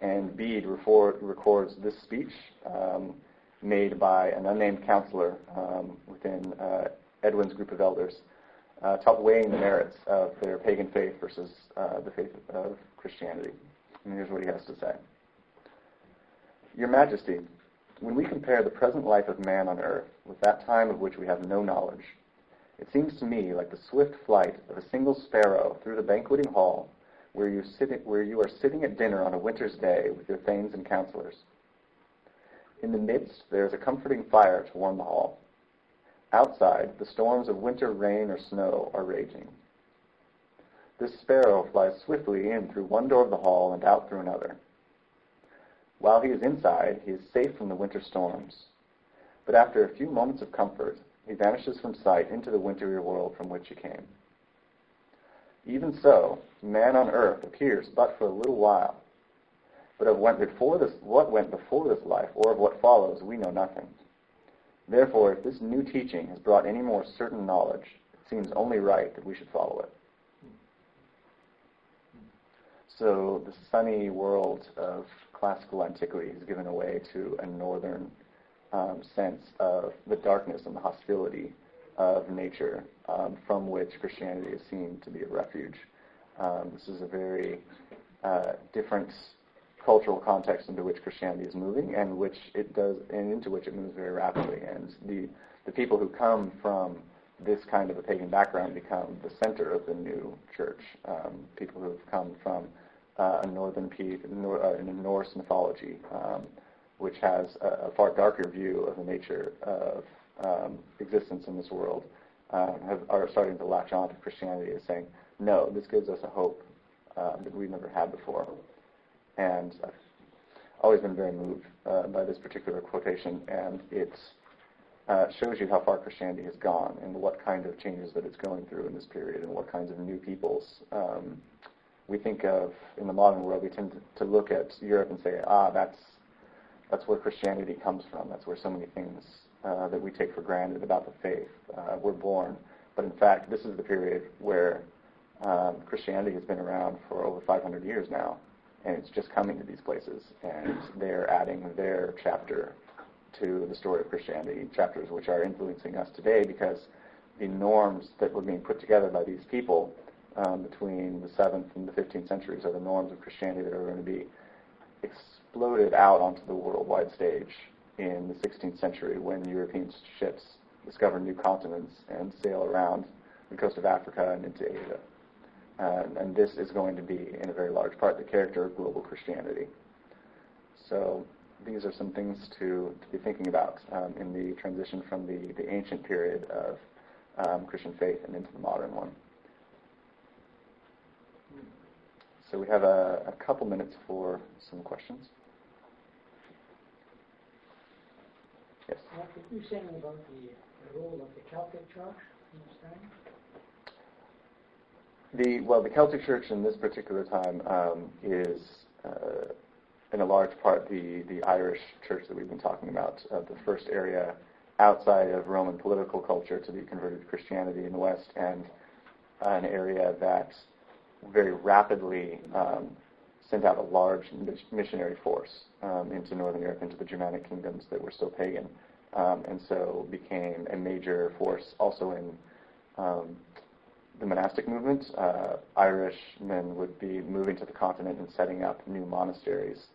And Bede refor- records this speech um, made by an unnamed counselor um, within uh, Edwin's group of elders, uh, weighing the merits of their pagan faith versus uh, the faith of Christianity. And here's what he has to say Your Majesty, when we compare the present life of man on earth with that time of which we have no knowledge, it seems to me like the swift flight of a single sparrow through the banqueting hall where you, sit, where you are sitting at dinner on a winter's day with your thanes and counselors. In the midst there is a comforting fire to warm the hall. Outside, the storms of winter rain or snow are raging. This sparrow flies swiftly in through one door of the hall and out through another. While he is inside, he is safe from the winter storms. But after a few moments of comfort, he vanishes from sight into the wintry world from which he came. Even so, man on earth appears but for a little while. But of what, what went before this life, or of what follows, we know nothing. Therefore, if this new teaching has brought any more certain knowledge, it seems only right that we should follow it. So the sunny world of classical antiquity has given way to a northern um, sense of the darkness and the hostility of nature um, from which Christianity is seen to be a refuge. Um, this is a very uh, different cultural context into which Christianity is moving, and which it does, and into which it moves very rapidly. And the the people who come from this kind of a pagan background become the center of the new church. Um, people who have come from uh, a northern P, nor, uh, Norse mythology, um, which has a, a, far darker view of the nature of um, existence in this world, um, have, are starting to latch on to Christianity as saying, no, this gives us a hope uh, that we've never had before. And I've always been very moved uh, by this particular quotation, and it uh, shows you how far Christianity has gone and what kind of changes that it's going through in this period and what kinds of new peoples um, we think of in the modern world. We tend to, look at Europe and say, ah, that's that's where Christianity comes from. That's where so many things uh, that we take for granted about the faith uh, were born. But in fact, this is the period where um, Christianity has been around for over 500 years now, and it's just coming to these places, and they're adding their chapter to the story of Christianity, chapters which are influencing us today because the norms that were being put together by these people um, between the 7th and the 15th centuries are the norms of Christianity that are going to be exploded out onto the worldwide stage in the 16th century when European ships discover new continents and sail around the coast of Africa and into Asia. Um, and this is going to be, in a very large part, the character of global Christianity. So these are some things to, to be thinking about um, in the transition from the, the ancient period of um, Christian faith and into the modern one. So we have a, a couple minutes for some questions. Yes? Were you saying about the role of the Celtic Church in this time? The well, the Celtic Church in this particular time um, is, uh, in a large part, the the Irish Church that we've been talking about. Uh, the first area outside of Roman political culture to be converted to Christianity in the West, and an area that very rapidly um, sent out a large missionary force um, into Northern Europe, into the Germanic kingdoms that were still pagan, um, and so became a major force also in um, the monastic movement, uh, Irishmen would be moving to the continent and setting up new monasteries,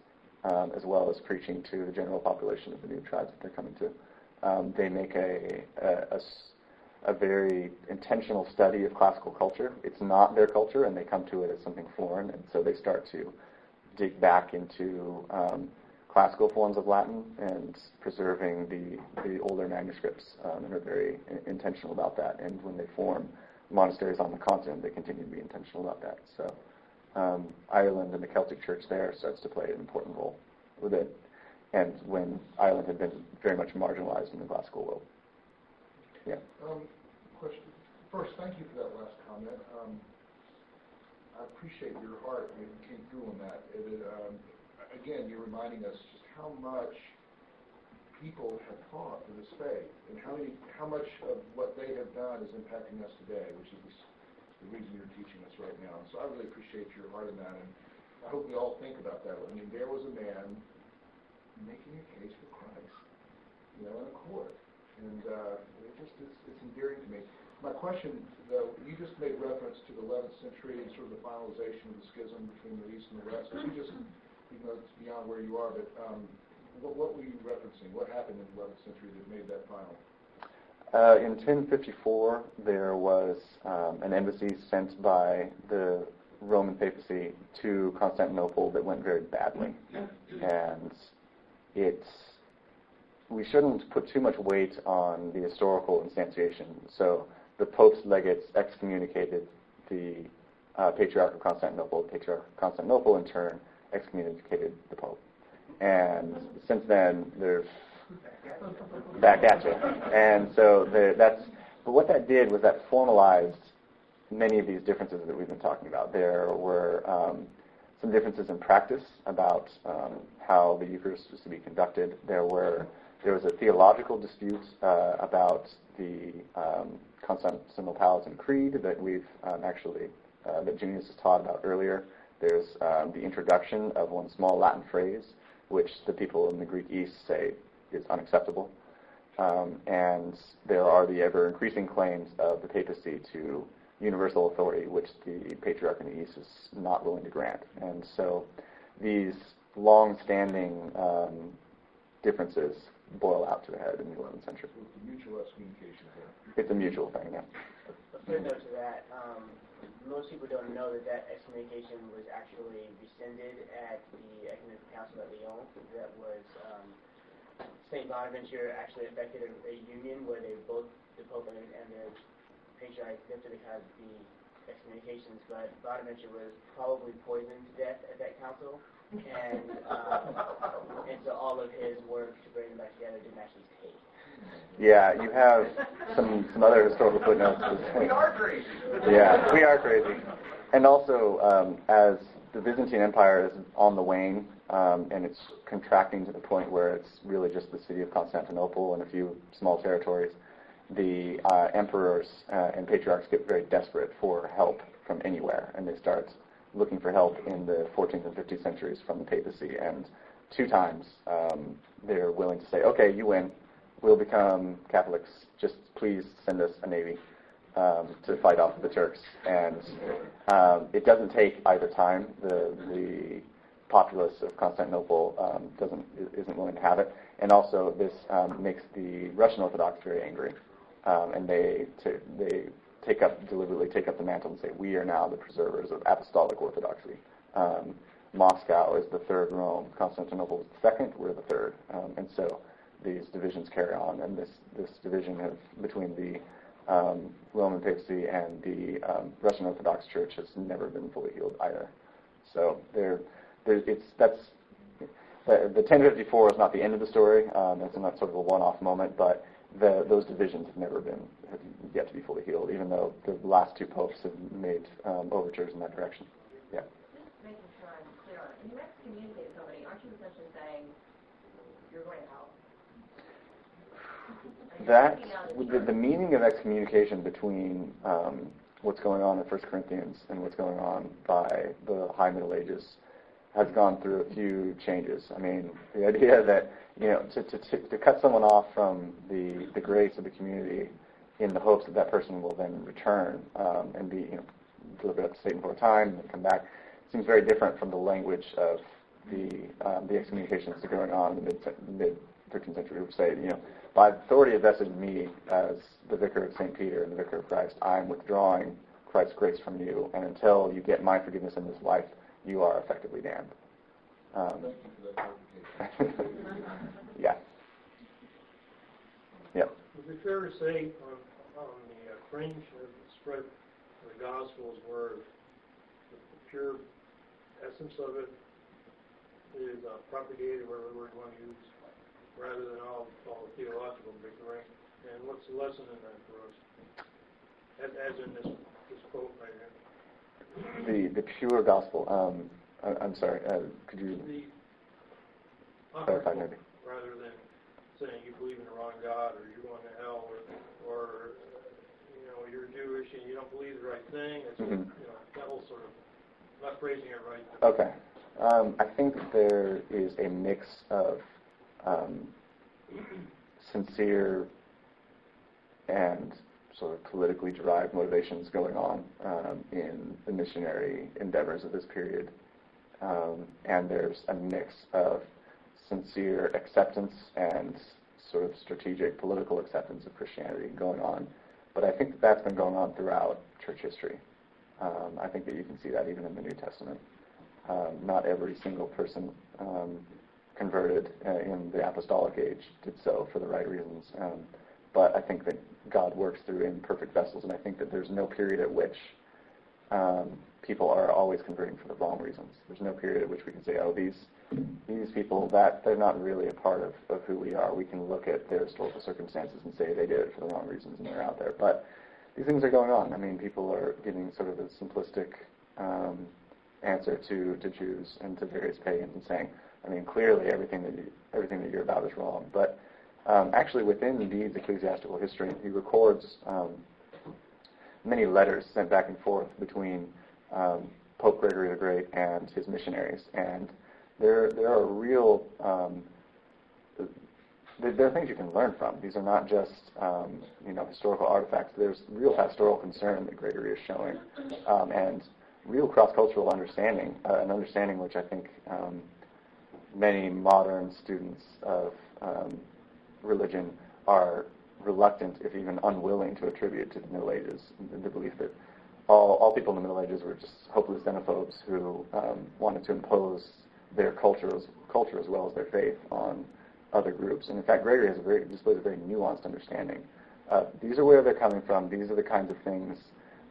um, as well as preaching to the general population of the new tribes that they're coming to. Um, they make a, a, a, a, very intentional study of classical culture. It's not their culture, and they come to it as something foreign, and so they start to dig back into um, classical forms of Latin and preserving the, the older manuscripts, um, and are very intentional about that. And when they form monasteries on the continent, they continue to be intentional about that. So um, Ireland and the Celtic Church there starts to play an important role with it, and when Ireland had been very much marginalized in the classical world. Yeah. Um, question. First, thank you for that last comment. Um, I appreciate your heart you came through on that. It, um, again, you're reminding us just how much people have fought for this faith, and how many, how much of what they have done is impacting us today, which is the reason you're teaching us right now. And So I really appreciate your heart in that, and I hope we all think about that. I mean, there was a man making a case for Christ, you know, in a court, and uh, it just it's, it's endearing to me. My question, though, you just made reference to the 11th century and sort of the finalization of the schism between the East and the West. You just, even though it's beyond where you are, but um, what, what were you referencing? What happened in the 11th century that made that final? Uh, in 1054, there was um, an embassy sent by the Roman papacy to Constantinople that went very badly, and it's we shouldn't put too much weight on the historical instantiation. So the Pope's legates excommunicated the uh, Patriarch of Constantinople. The Patriarch of Constantinople, in turn, excommunicated the Pope. And since then, there's back at you. And so the, that's, but what that did was that formalized many of these differences that we've been talking about. There were um, some differences in practice about um, how the Eucharist was to be conducted. There were there was a theological dispute uh, about the um, Constantinopolitan Creed that we've um, actually uh, that Junius has taught about earlier. There's um, the introduction of one small Latin phrase which the people in the Greek East say is unacceptable. Um, and there are the ever increasing claims of the papacy to universal authority, which the patriarch in the East is not willing to grant. And so these long-standing um, differences boil out to a head in the 11th century. So it's a mutual excommunication. It's a mutual thing, yeah. A footnote to that, um, most people don't know that that excommunication was actually rescinded at the Ecumenical Council at Lyon. That was um, Saint Bonaventure actually effected a, a, union where they both the Pope and, and the Patriarch lifted the kind of the excommunications, but Bonaventure was probably poisoned to death at that council, and um, and so all of his work to bring them back together didn't actually take. Yeah, you have some some other historical footnotes. we are crazy. Yeah, we are crazy. And also, um, as the Byzantine Empire is on the wane, um, and it's contracting to the point where it's really just the city of Constantinople and a few small territories, the uh, emperors uh, and patriarchs get very desperate for help from anywhere, and they start looking for help in the 14th and 15th centuries from the papacy. And two times um, they're willing to say, "Okay, you win we'll become Catholics. Just please send us a navy um, to fight off the Turks. And um, it doesn't take either time. The the populace of Constantinople um, doesn't isn't willing to have it, and also this um, makes the Russian Orthodox very angry, um, and they t- they take up deliberately take up the mantle and say we are now the preservers of apostolic orthodoxy. Um, Moscow is the third Rome. Constantinople is the second. We're the third, and so these divisions carry on, and this this division of, between the um, Roman papacy and the um, Russian Orthodox Church has never been fully healed either. So there it's that's the, the 1054 is not the end of the story. Um, it's not sort of a one-off moment, but the, those divisions have never been have yet to be fully healed, even though the last two popes have made um, overtures in that direction. Yeah. Just making sure I'm clear. When you excommunicate somebody, aren't you essentially saying you're going to hell? That the, the meaning of excommunication between um, what's going on in First Corinthians and what's going on by the High Middle Ages has gone through a few changes. I mean, the idea that you know to, to, to, cut someone off from the, the grace of the community in the hopes that that person will then return um, and be you know delivered up to Satan for a time and come back seems very different from the language of the um, the excommunications that are going on in the mid mid 13th century, which say you know by authority vested in me as the vicar of St. Peter and the vicar of Christ, I am withdrawing Christ's grace from you, and until you get my forgiveness in this life, you are effectively damned. Um, yeah. Yep. Would it be fair to say on, on the fringe of the spread of the Gospels where the pure essence of it is uh, propagated, whatever word you want to use, rather than all, all the theological bickering. And what's the lesson in that for us? As, as in this, this quote right here. The the pure gospel. Um, I, am sorry. Uh, could you clarify maybe? Rather than saying you believe in the wrong God or you're going to hell or, or you know you're Jewish and you don't believe the right thing. It's mm-hmm. you know that whole sort of not phrasing it right. Okay. Um, I think there is a mix of um, sincere and sort of politically derived motivations going on um, in the missionary endeavors of this period. Um, and there's a mix of sincere acceptance and sort of strategic political acceptance of Christianity going on. But I think that that's been going on throughout church history. Um, I think that you can see that even in the New Testament. Um, not every single person um, converted uh, in the apostolic age did so for the right reasons. Um, but I think that God works through imperfect vessels, and I think that there's no period at which um, people are always converting for the wrong reasons. There's no period at which we can say, oh, these these people that they're not really a part of, of who we are. We can look at their historical circumstances and say they did it for the wrong reasons and they're out there. But these things are going on. I mean, people are giving sort of a simplistic um, answer to, to Jews and to various pagans and saying, I mean, clearly everything that you, everything that you're about is wrong. But um, actually, within Bede's ecclesiastical history, he records um, many letters sent back and forth between um, Pope Gregory the Great and his missionaries, and there there are real um, there are things you can learn from. These are not just um, you know historical artifacts. There's real pastoral concern that Gregory is showing, um, and real cross-cultural understanding, uh, an understanding which I think many modern students of um, religion are reluctant, if even unwilling, to attribute to the Middle Ages. The belief that all, all people in the Middle Ages were just hopeless xenophobes who um, wanted to impose their culture as, culture as well as their faith on other groups. And in fact, Gregory has a very, displays a very nuanced understanding. Uh, these are where they're coming from. These are the kinds of things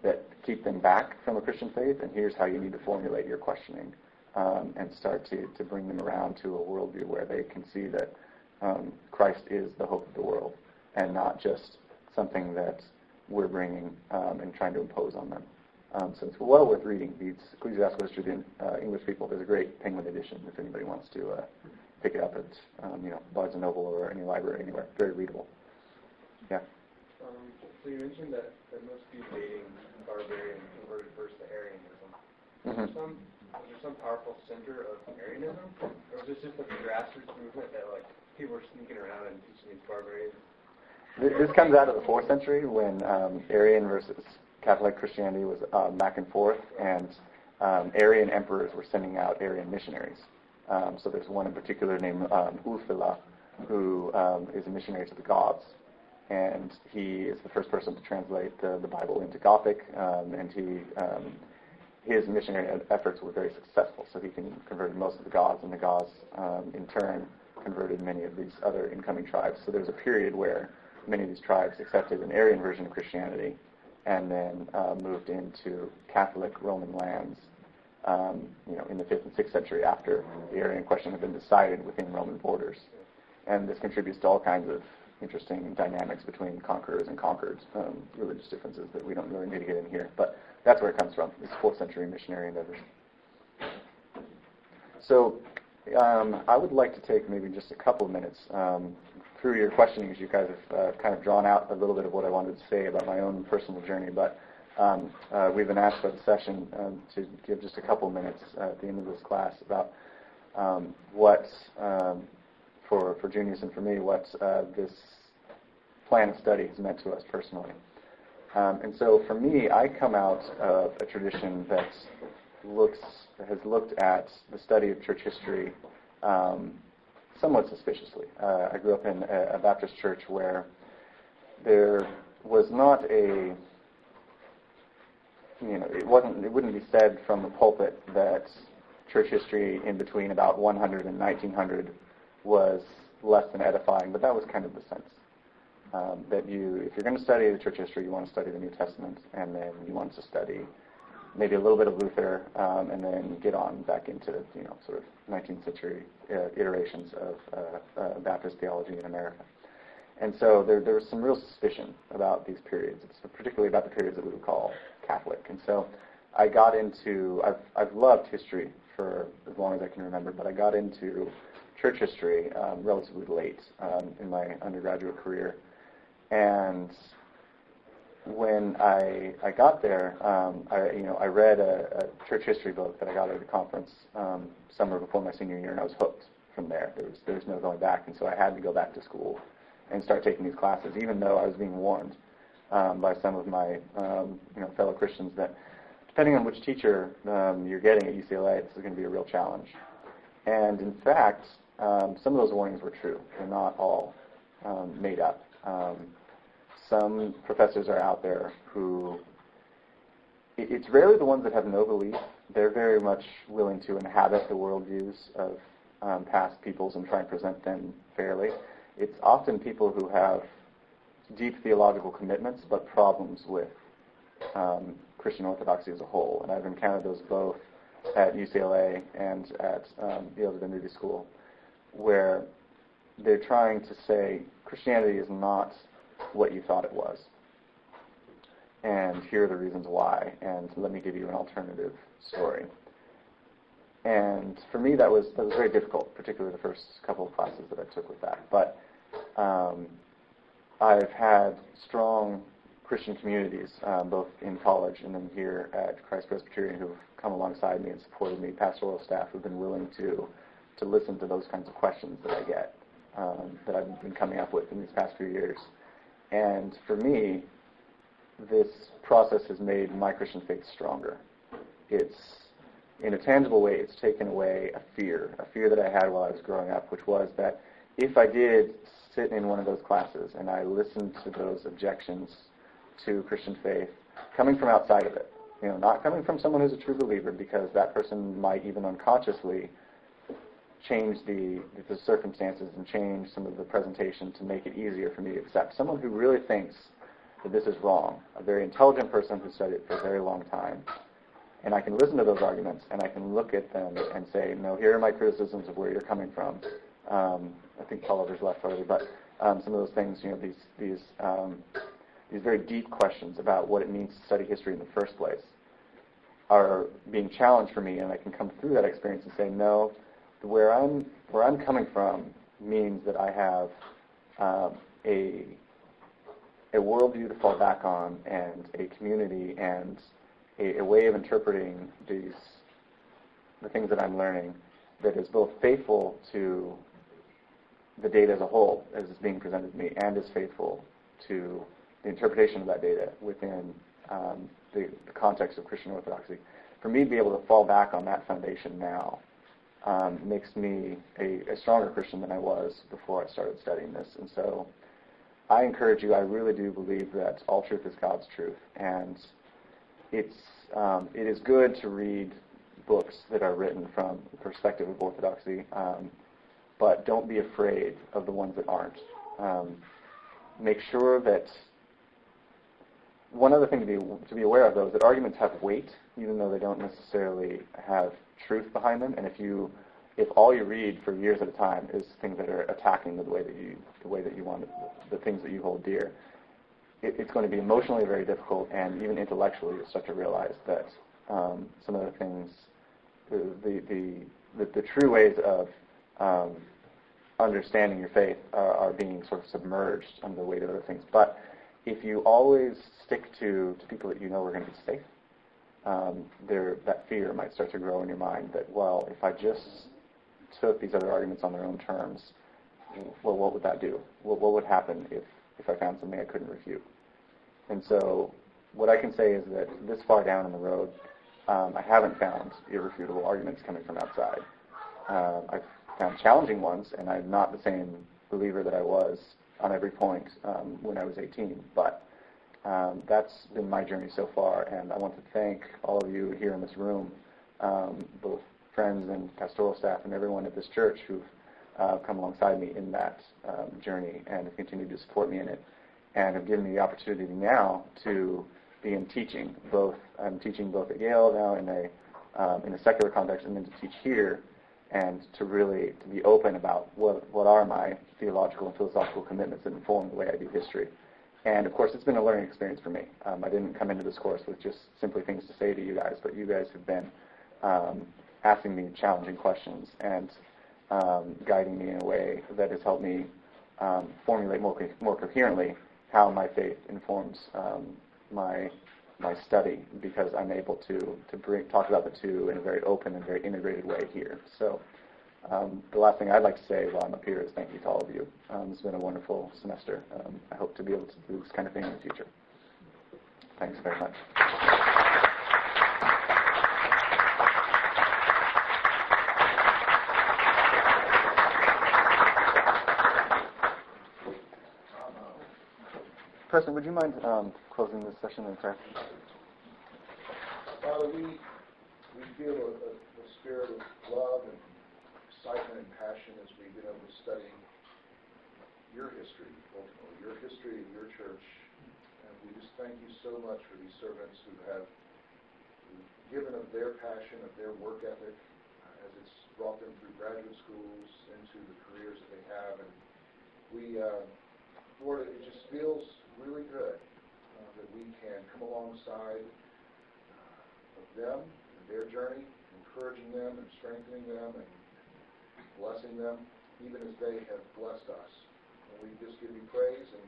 that keep them back from a Christian faith, and here's how you need to formulate your questioning um, and start to, to bring them around to a worldview where they can see that um, Christ is the hope of the world and not just something that we're bringing um, and trying to impose on them. Um, so it's well worth reading. The Ecclesiastical History of the uh, English People. There's a great Penguin edition if anybody wants to uh, pick it up at um, you know Barnes and Noble or any library anywhere. Very readable. Yeah. Um, so you mentioned that, that most people dating barbarian converted first to Arianism. Mm-hmm. Some was there some powerful center of Arianism, or was this just like a grassroots movement that like people were sneaking around and teaching these barbarians? This comes out of the fourth century when um, Arian versus Catholic Christianity was uh, back and forth, and um, Arian emperors were sending out Arian missionaries. Um, so there's one in particular named um, Ulfila, who um, is a missionary to the Goths, and he is the first person to translate the, the Bible into Gothic, um, and he um, his missionary efforts were very successful. So he can converted most of the Goths, and the um, in turn, converted many of these other incoming tribes. So there's a period where many of these tribes accepted an Arian version of Christianity and then uh, moved into Catholic Roman lands. Um, you know, in the fifth and sixth century, after the Arian question had been decided within Roman borders, and this contributes to all kinds of interesting dynamics between conquerors and conquered, um, religious differences that we don't really need to get in here. But that's where it comes from. It's fourth century missionary endeavors. So um, I would like to take maybe just a couple of minutes um, through your questioning, as you guys have uh, kind of drawn out a little bit of what I wanted to say about my own personal journey. But um, uh, we've been asked by the session um, to give just a couple minutes uh, at the end of this class about um, what, um, for, for Junius and for me, what uh, this plan of study has meant to us personally. And so for me, I come out of a tradition that looks has looked at the study of church history um, somewhat suspiciously. Uh, I grew up in a, a, Baptist church where there was not a you know it wasn't it wouldn't be said from the pulpit that church history in between about 100 and 1900 was less than edifying, but that was kind of the sense. Um, that you, if you're going to study the church history, you want to study the New Testament, and then you want to study maybe a little bit of Luther, um, and then get on back into you know sort of 19th century uh, iterations of uh, uh, Baptist theology in America. And so there, there was some real suspicion about these periods, particularly about the periods that we would call Catholic. And so I got into, I've, I've loved history for as long as I can remember, but I got into church history um, relatively late um, in my undergraduate career. And when I I got there, um, I you know I read a, a church history book that I got at a conference um, summer before my senior year, and I was hooked from there. There was there was no going back, and so I had to go back to school and start taking these classes, even though I was being warned um, by some of my um, you know fellow Christians that depending on which teacher um, you're getting at UCLA, this is going to be a real challenge. And in fact, um, some of those warnings were true. They're not all um, made up. Um, some professors are out there who it's rarely the ones that have no belief. They're very much willing to inhabit the worldviews of um, past peoples and try and present them fairly. It's often people who have deep theological commitments but problems with um, Christian orthodoxy as a whole. And I've encountered those both at UCLA and at um, Yale Divinity School, where they're trying to say Christianity is not what you thought it was. And here are the reasons why, and let me give you an alternative story. And for me, that was that was very difficult, particularly the first couple of classes that I took with that. But um, I've had strong Christian communities, um, both in college and then here at Christ Presbyterian, who've come alongside me and supported me, pastoral staff who've been willing to to listen to those kinds of questions that I get, um, that I've been coming up with in these past few years. And for me, this process has made my Christian faith stronger. It's, in a tangible way, it's taken away a fear, a fear that I had while I was growing up, which was that if I did sit in one of those classes and I listened to those objections to Christian faith coming from outside of it, you know, not coming from someone who's a true believer, because that person might even unconsciously change the, the circumstances and change some of the presentation to make it easier for me to accept. Someone who really thinks that this is wrong, a very intelligent person who studied it for a very long time. And I can listen to those arguments and I can look at them and say, no, here are my criticisms of where you're coming from. Um, I think Oliver's left already, but um, some of those things, you know, these these um, these very deep questions about what it means to study history in the first place are being challenged for me, and I can come through that experience and say, no, where I'm where I'm coming from means that I have um, a a worldview to fall back on and a community and a, a, way of interpreting these the things that I'm learning that is both faithful to the data as a whole as it's being presented to me and is faithful to the interpretation of that data within um, the, the context of Christian orthodoxy. For me to be able to fall back on that foundation now um, makes me a, a, stronger Christian than I was before I started studying this. And so I encourage you, I really do believe that all truth is God's truth. And it's, um, it is good to read books that are written from the perspective of orthodoxy, um, but don't be afraid of the ones that aren't. Um, make sure that one other thing to be, to be aware of, though, is that arguments have weight, even though they don't necessarily have truth behind them. And if you if all you read for years at a time is things that are attacking the way that you the way that you want the things that you hold dear, it, it's going to be emotionally very difficult, and even intellectually, you start to realize that um, some of the things, the the the, the, the true ways of um, understanding your faith are, are, being sort of submerged under the weight of other things. But if you always stick to, to people that you know are going to be safe, um, there, that fear might start to grow in your mind that, well, if I just took these other arguments on their own terms, well, what would that do? Well, what would happen if, if I found something I couldn't refute? And so what I can say is that this far down in the road, um, I haven't found irrefutable arguments coming from outside. Um, I've found challenging ones, and I'm not the same believer that I was on every point um, when I was 18. But um, that's been my journey so far, and I want to thank all of you here in this room, um, both friends and pastoral staff and everyone at this church who've uh, come alongside me in that um, journey and have continued to support me in it, and have given me the opportunity now to be in teaching. Both I'm teaching both at Yale now in a um, in a secular context, and then to teach here and to really to be open about what what are my theological and philosophical commitments that inform the way I do history. And of course, it's been a learning experience for me. Um, I didn't come into this course with just simply things to say to you guys, but you guys have been um, asking me challenging questions and um, guiding me in a way that has helped me um, formulate more co- more coherently how my faith informs um, my my study because I'm able to to bring, talk about the two in a very open and very integrated way here. So um, the last thing I'd like to say while I'm up here is thank you to all of you. Um, it's been a wonderful semester. Um, I hope to be able to do this kind of thing in the future. Thanks very much. President, would you mind um, closing this session in prayer? Father, we, we feel a spirit of love and passion as we've been able to study your history, ultimately, your history of your church. And we just thank you so much for these servants who have given of their passion, of their work ethic, uh, as it's brought them through graduate schools into the careers that they have. And we, uh, Lord, it just feels really good uh, that we can come alongside uh, of them and their journey, encouraging them and strengthening them and blessing them, even as they have blessed us. And we just give you praise and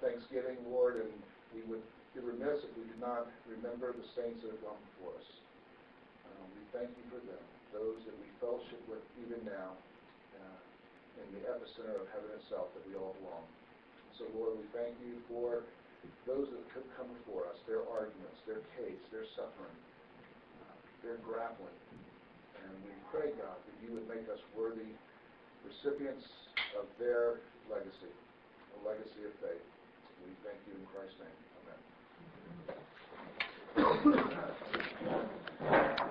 thanksgiving, Lord, and we would be remiss if we did not remember the saints that have gone before us. Um, we thank you for them, those that we fellowship with even now uh, in the epicenter of heaven itself that we all belong. So, Lord, we thank you for those that could come before us, their arguments, their case, their suffering, uh, their grappling. And we pray, God, that you would make us worthy recipients of their legacy, a legacy of faith. We thank you in Christ's name. Amen.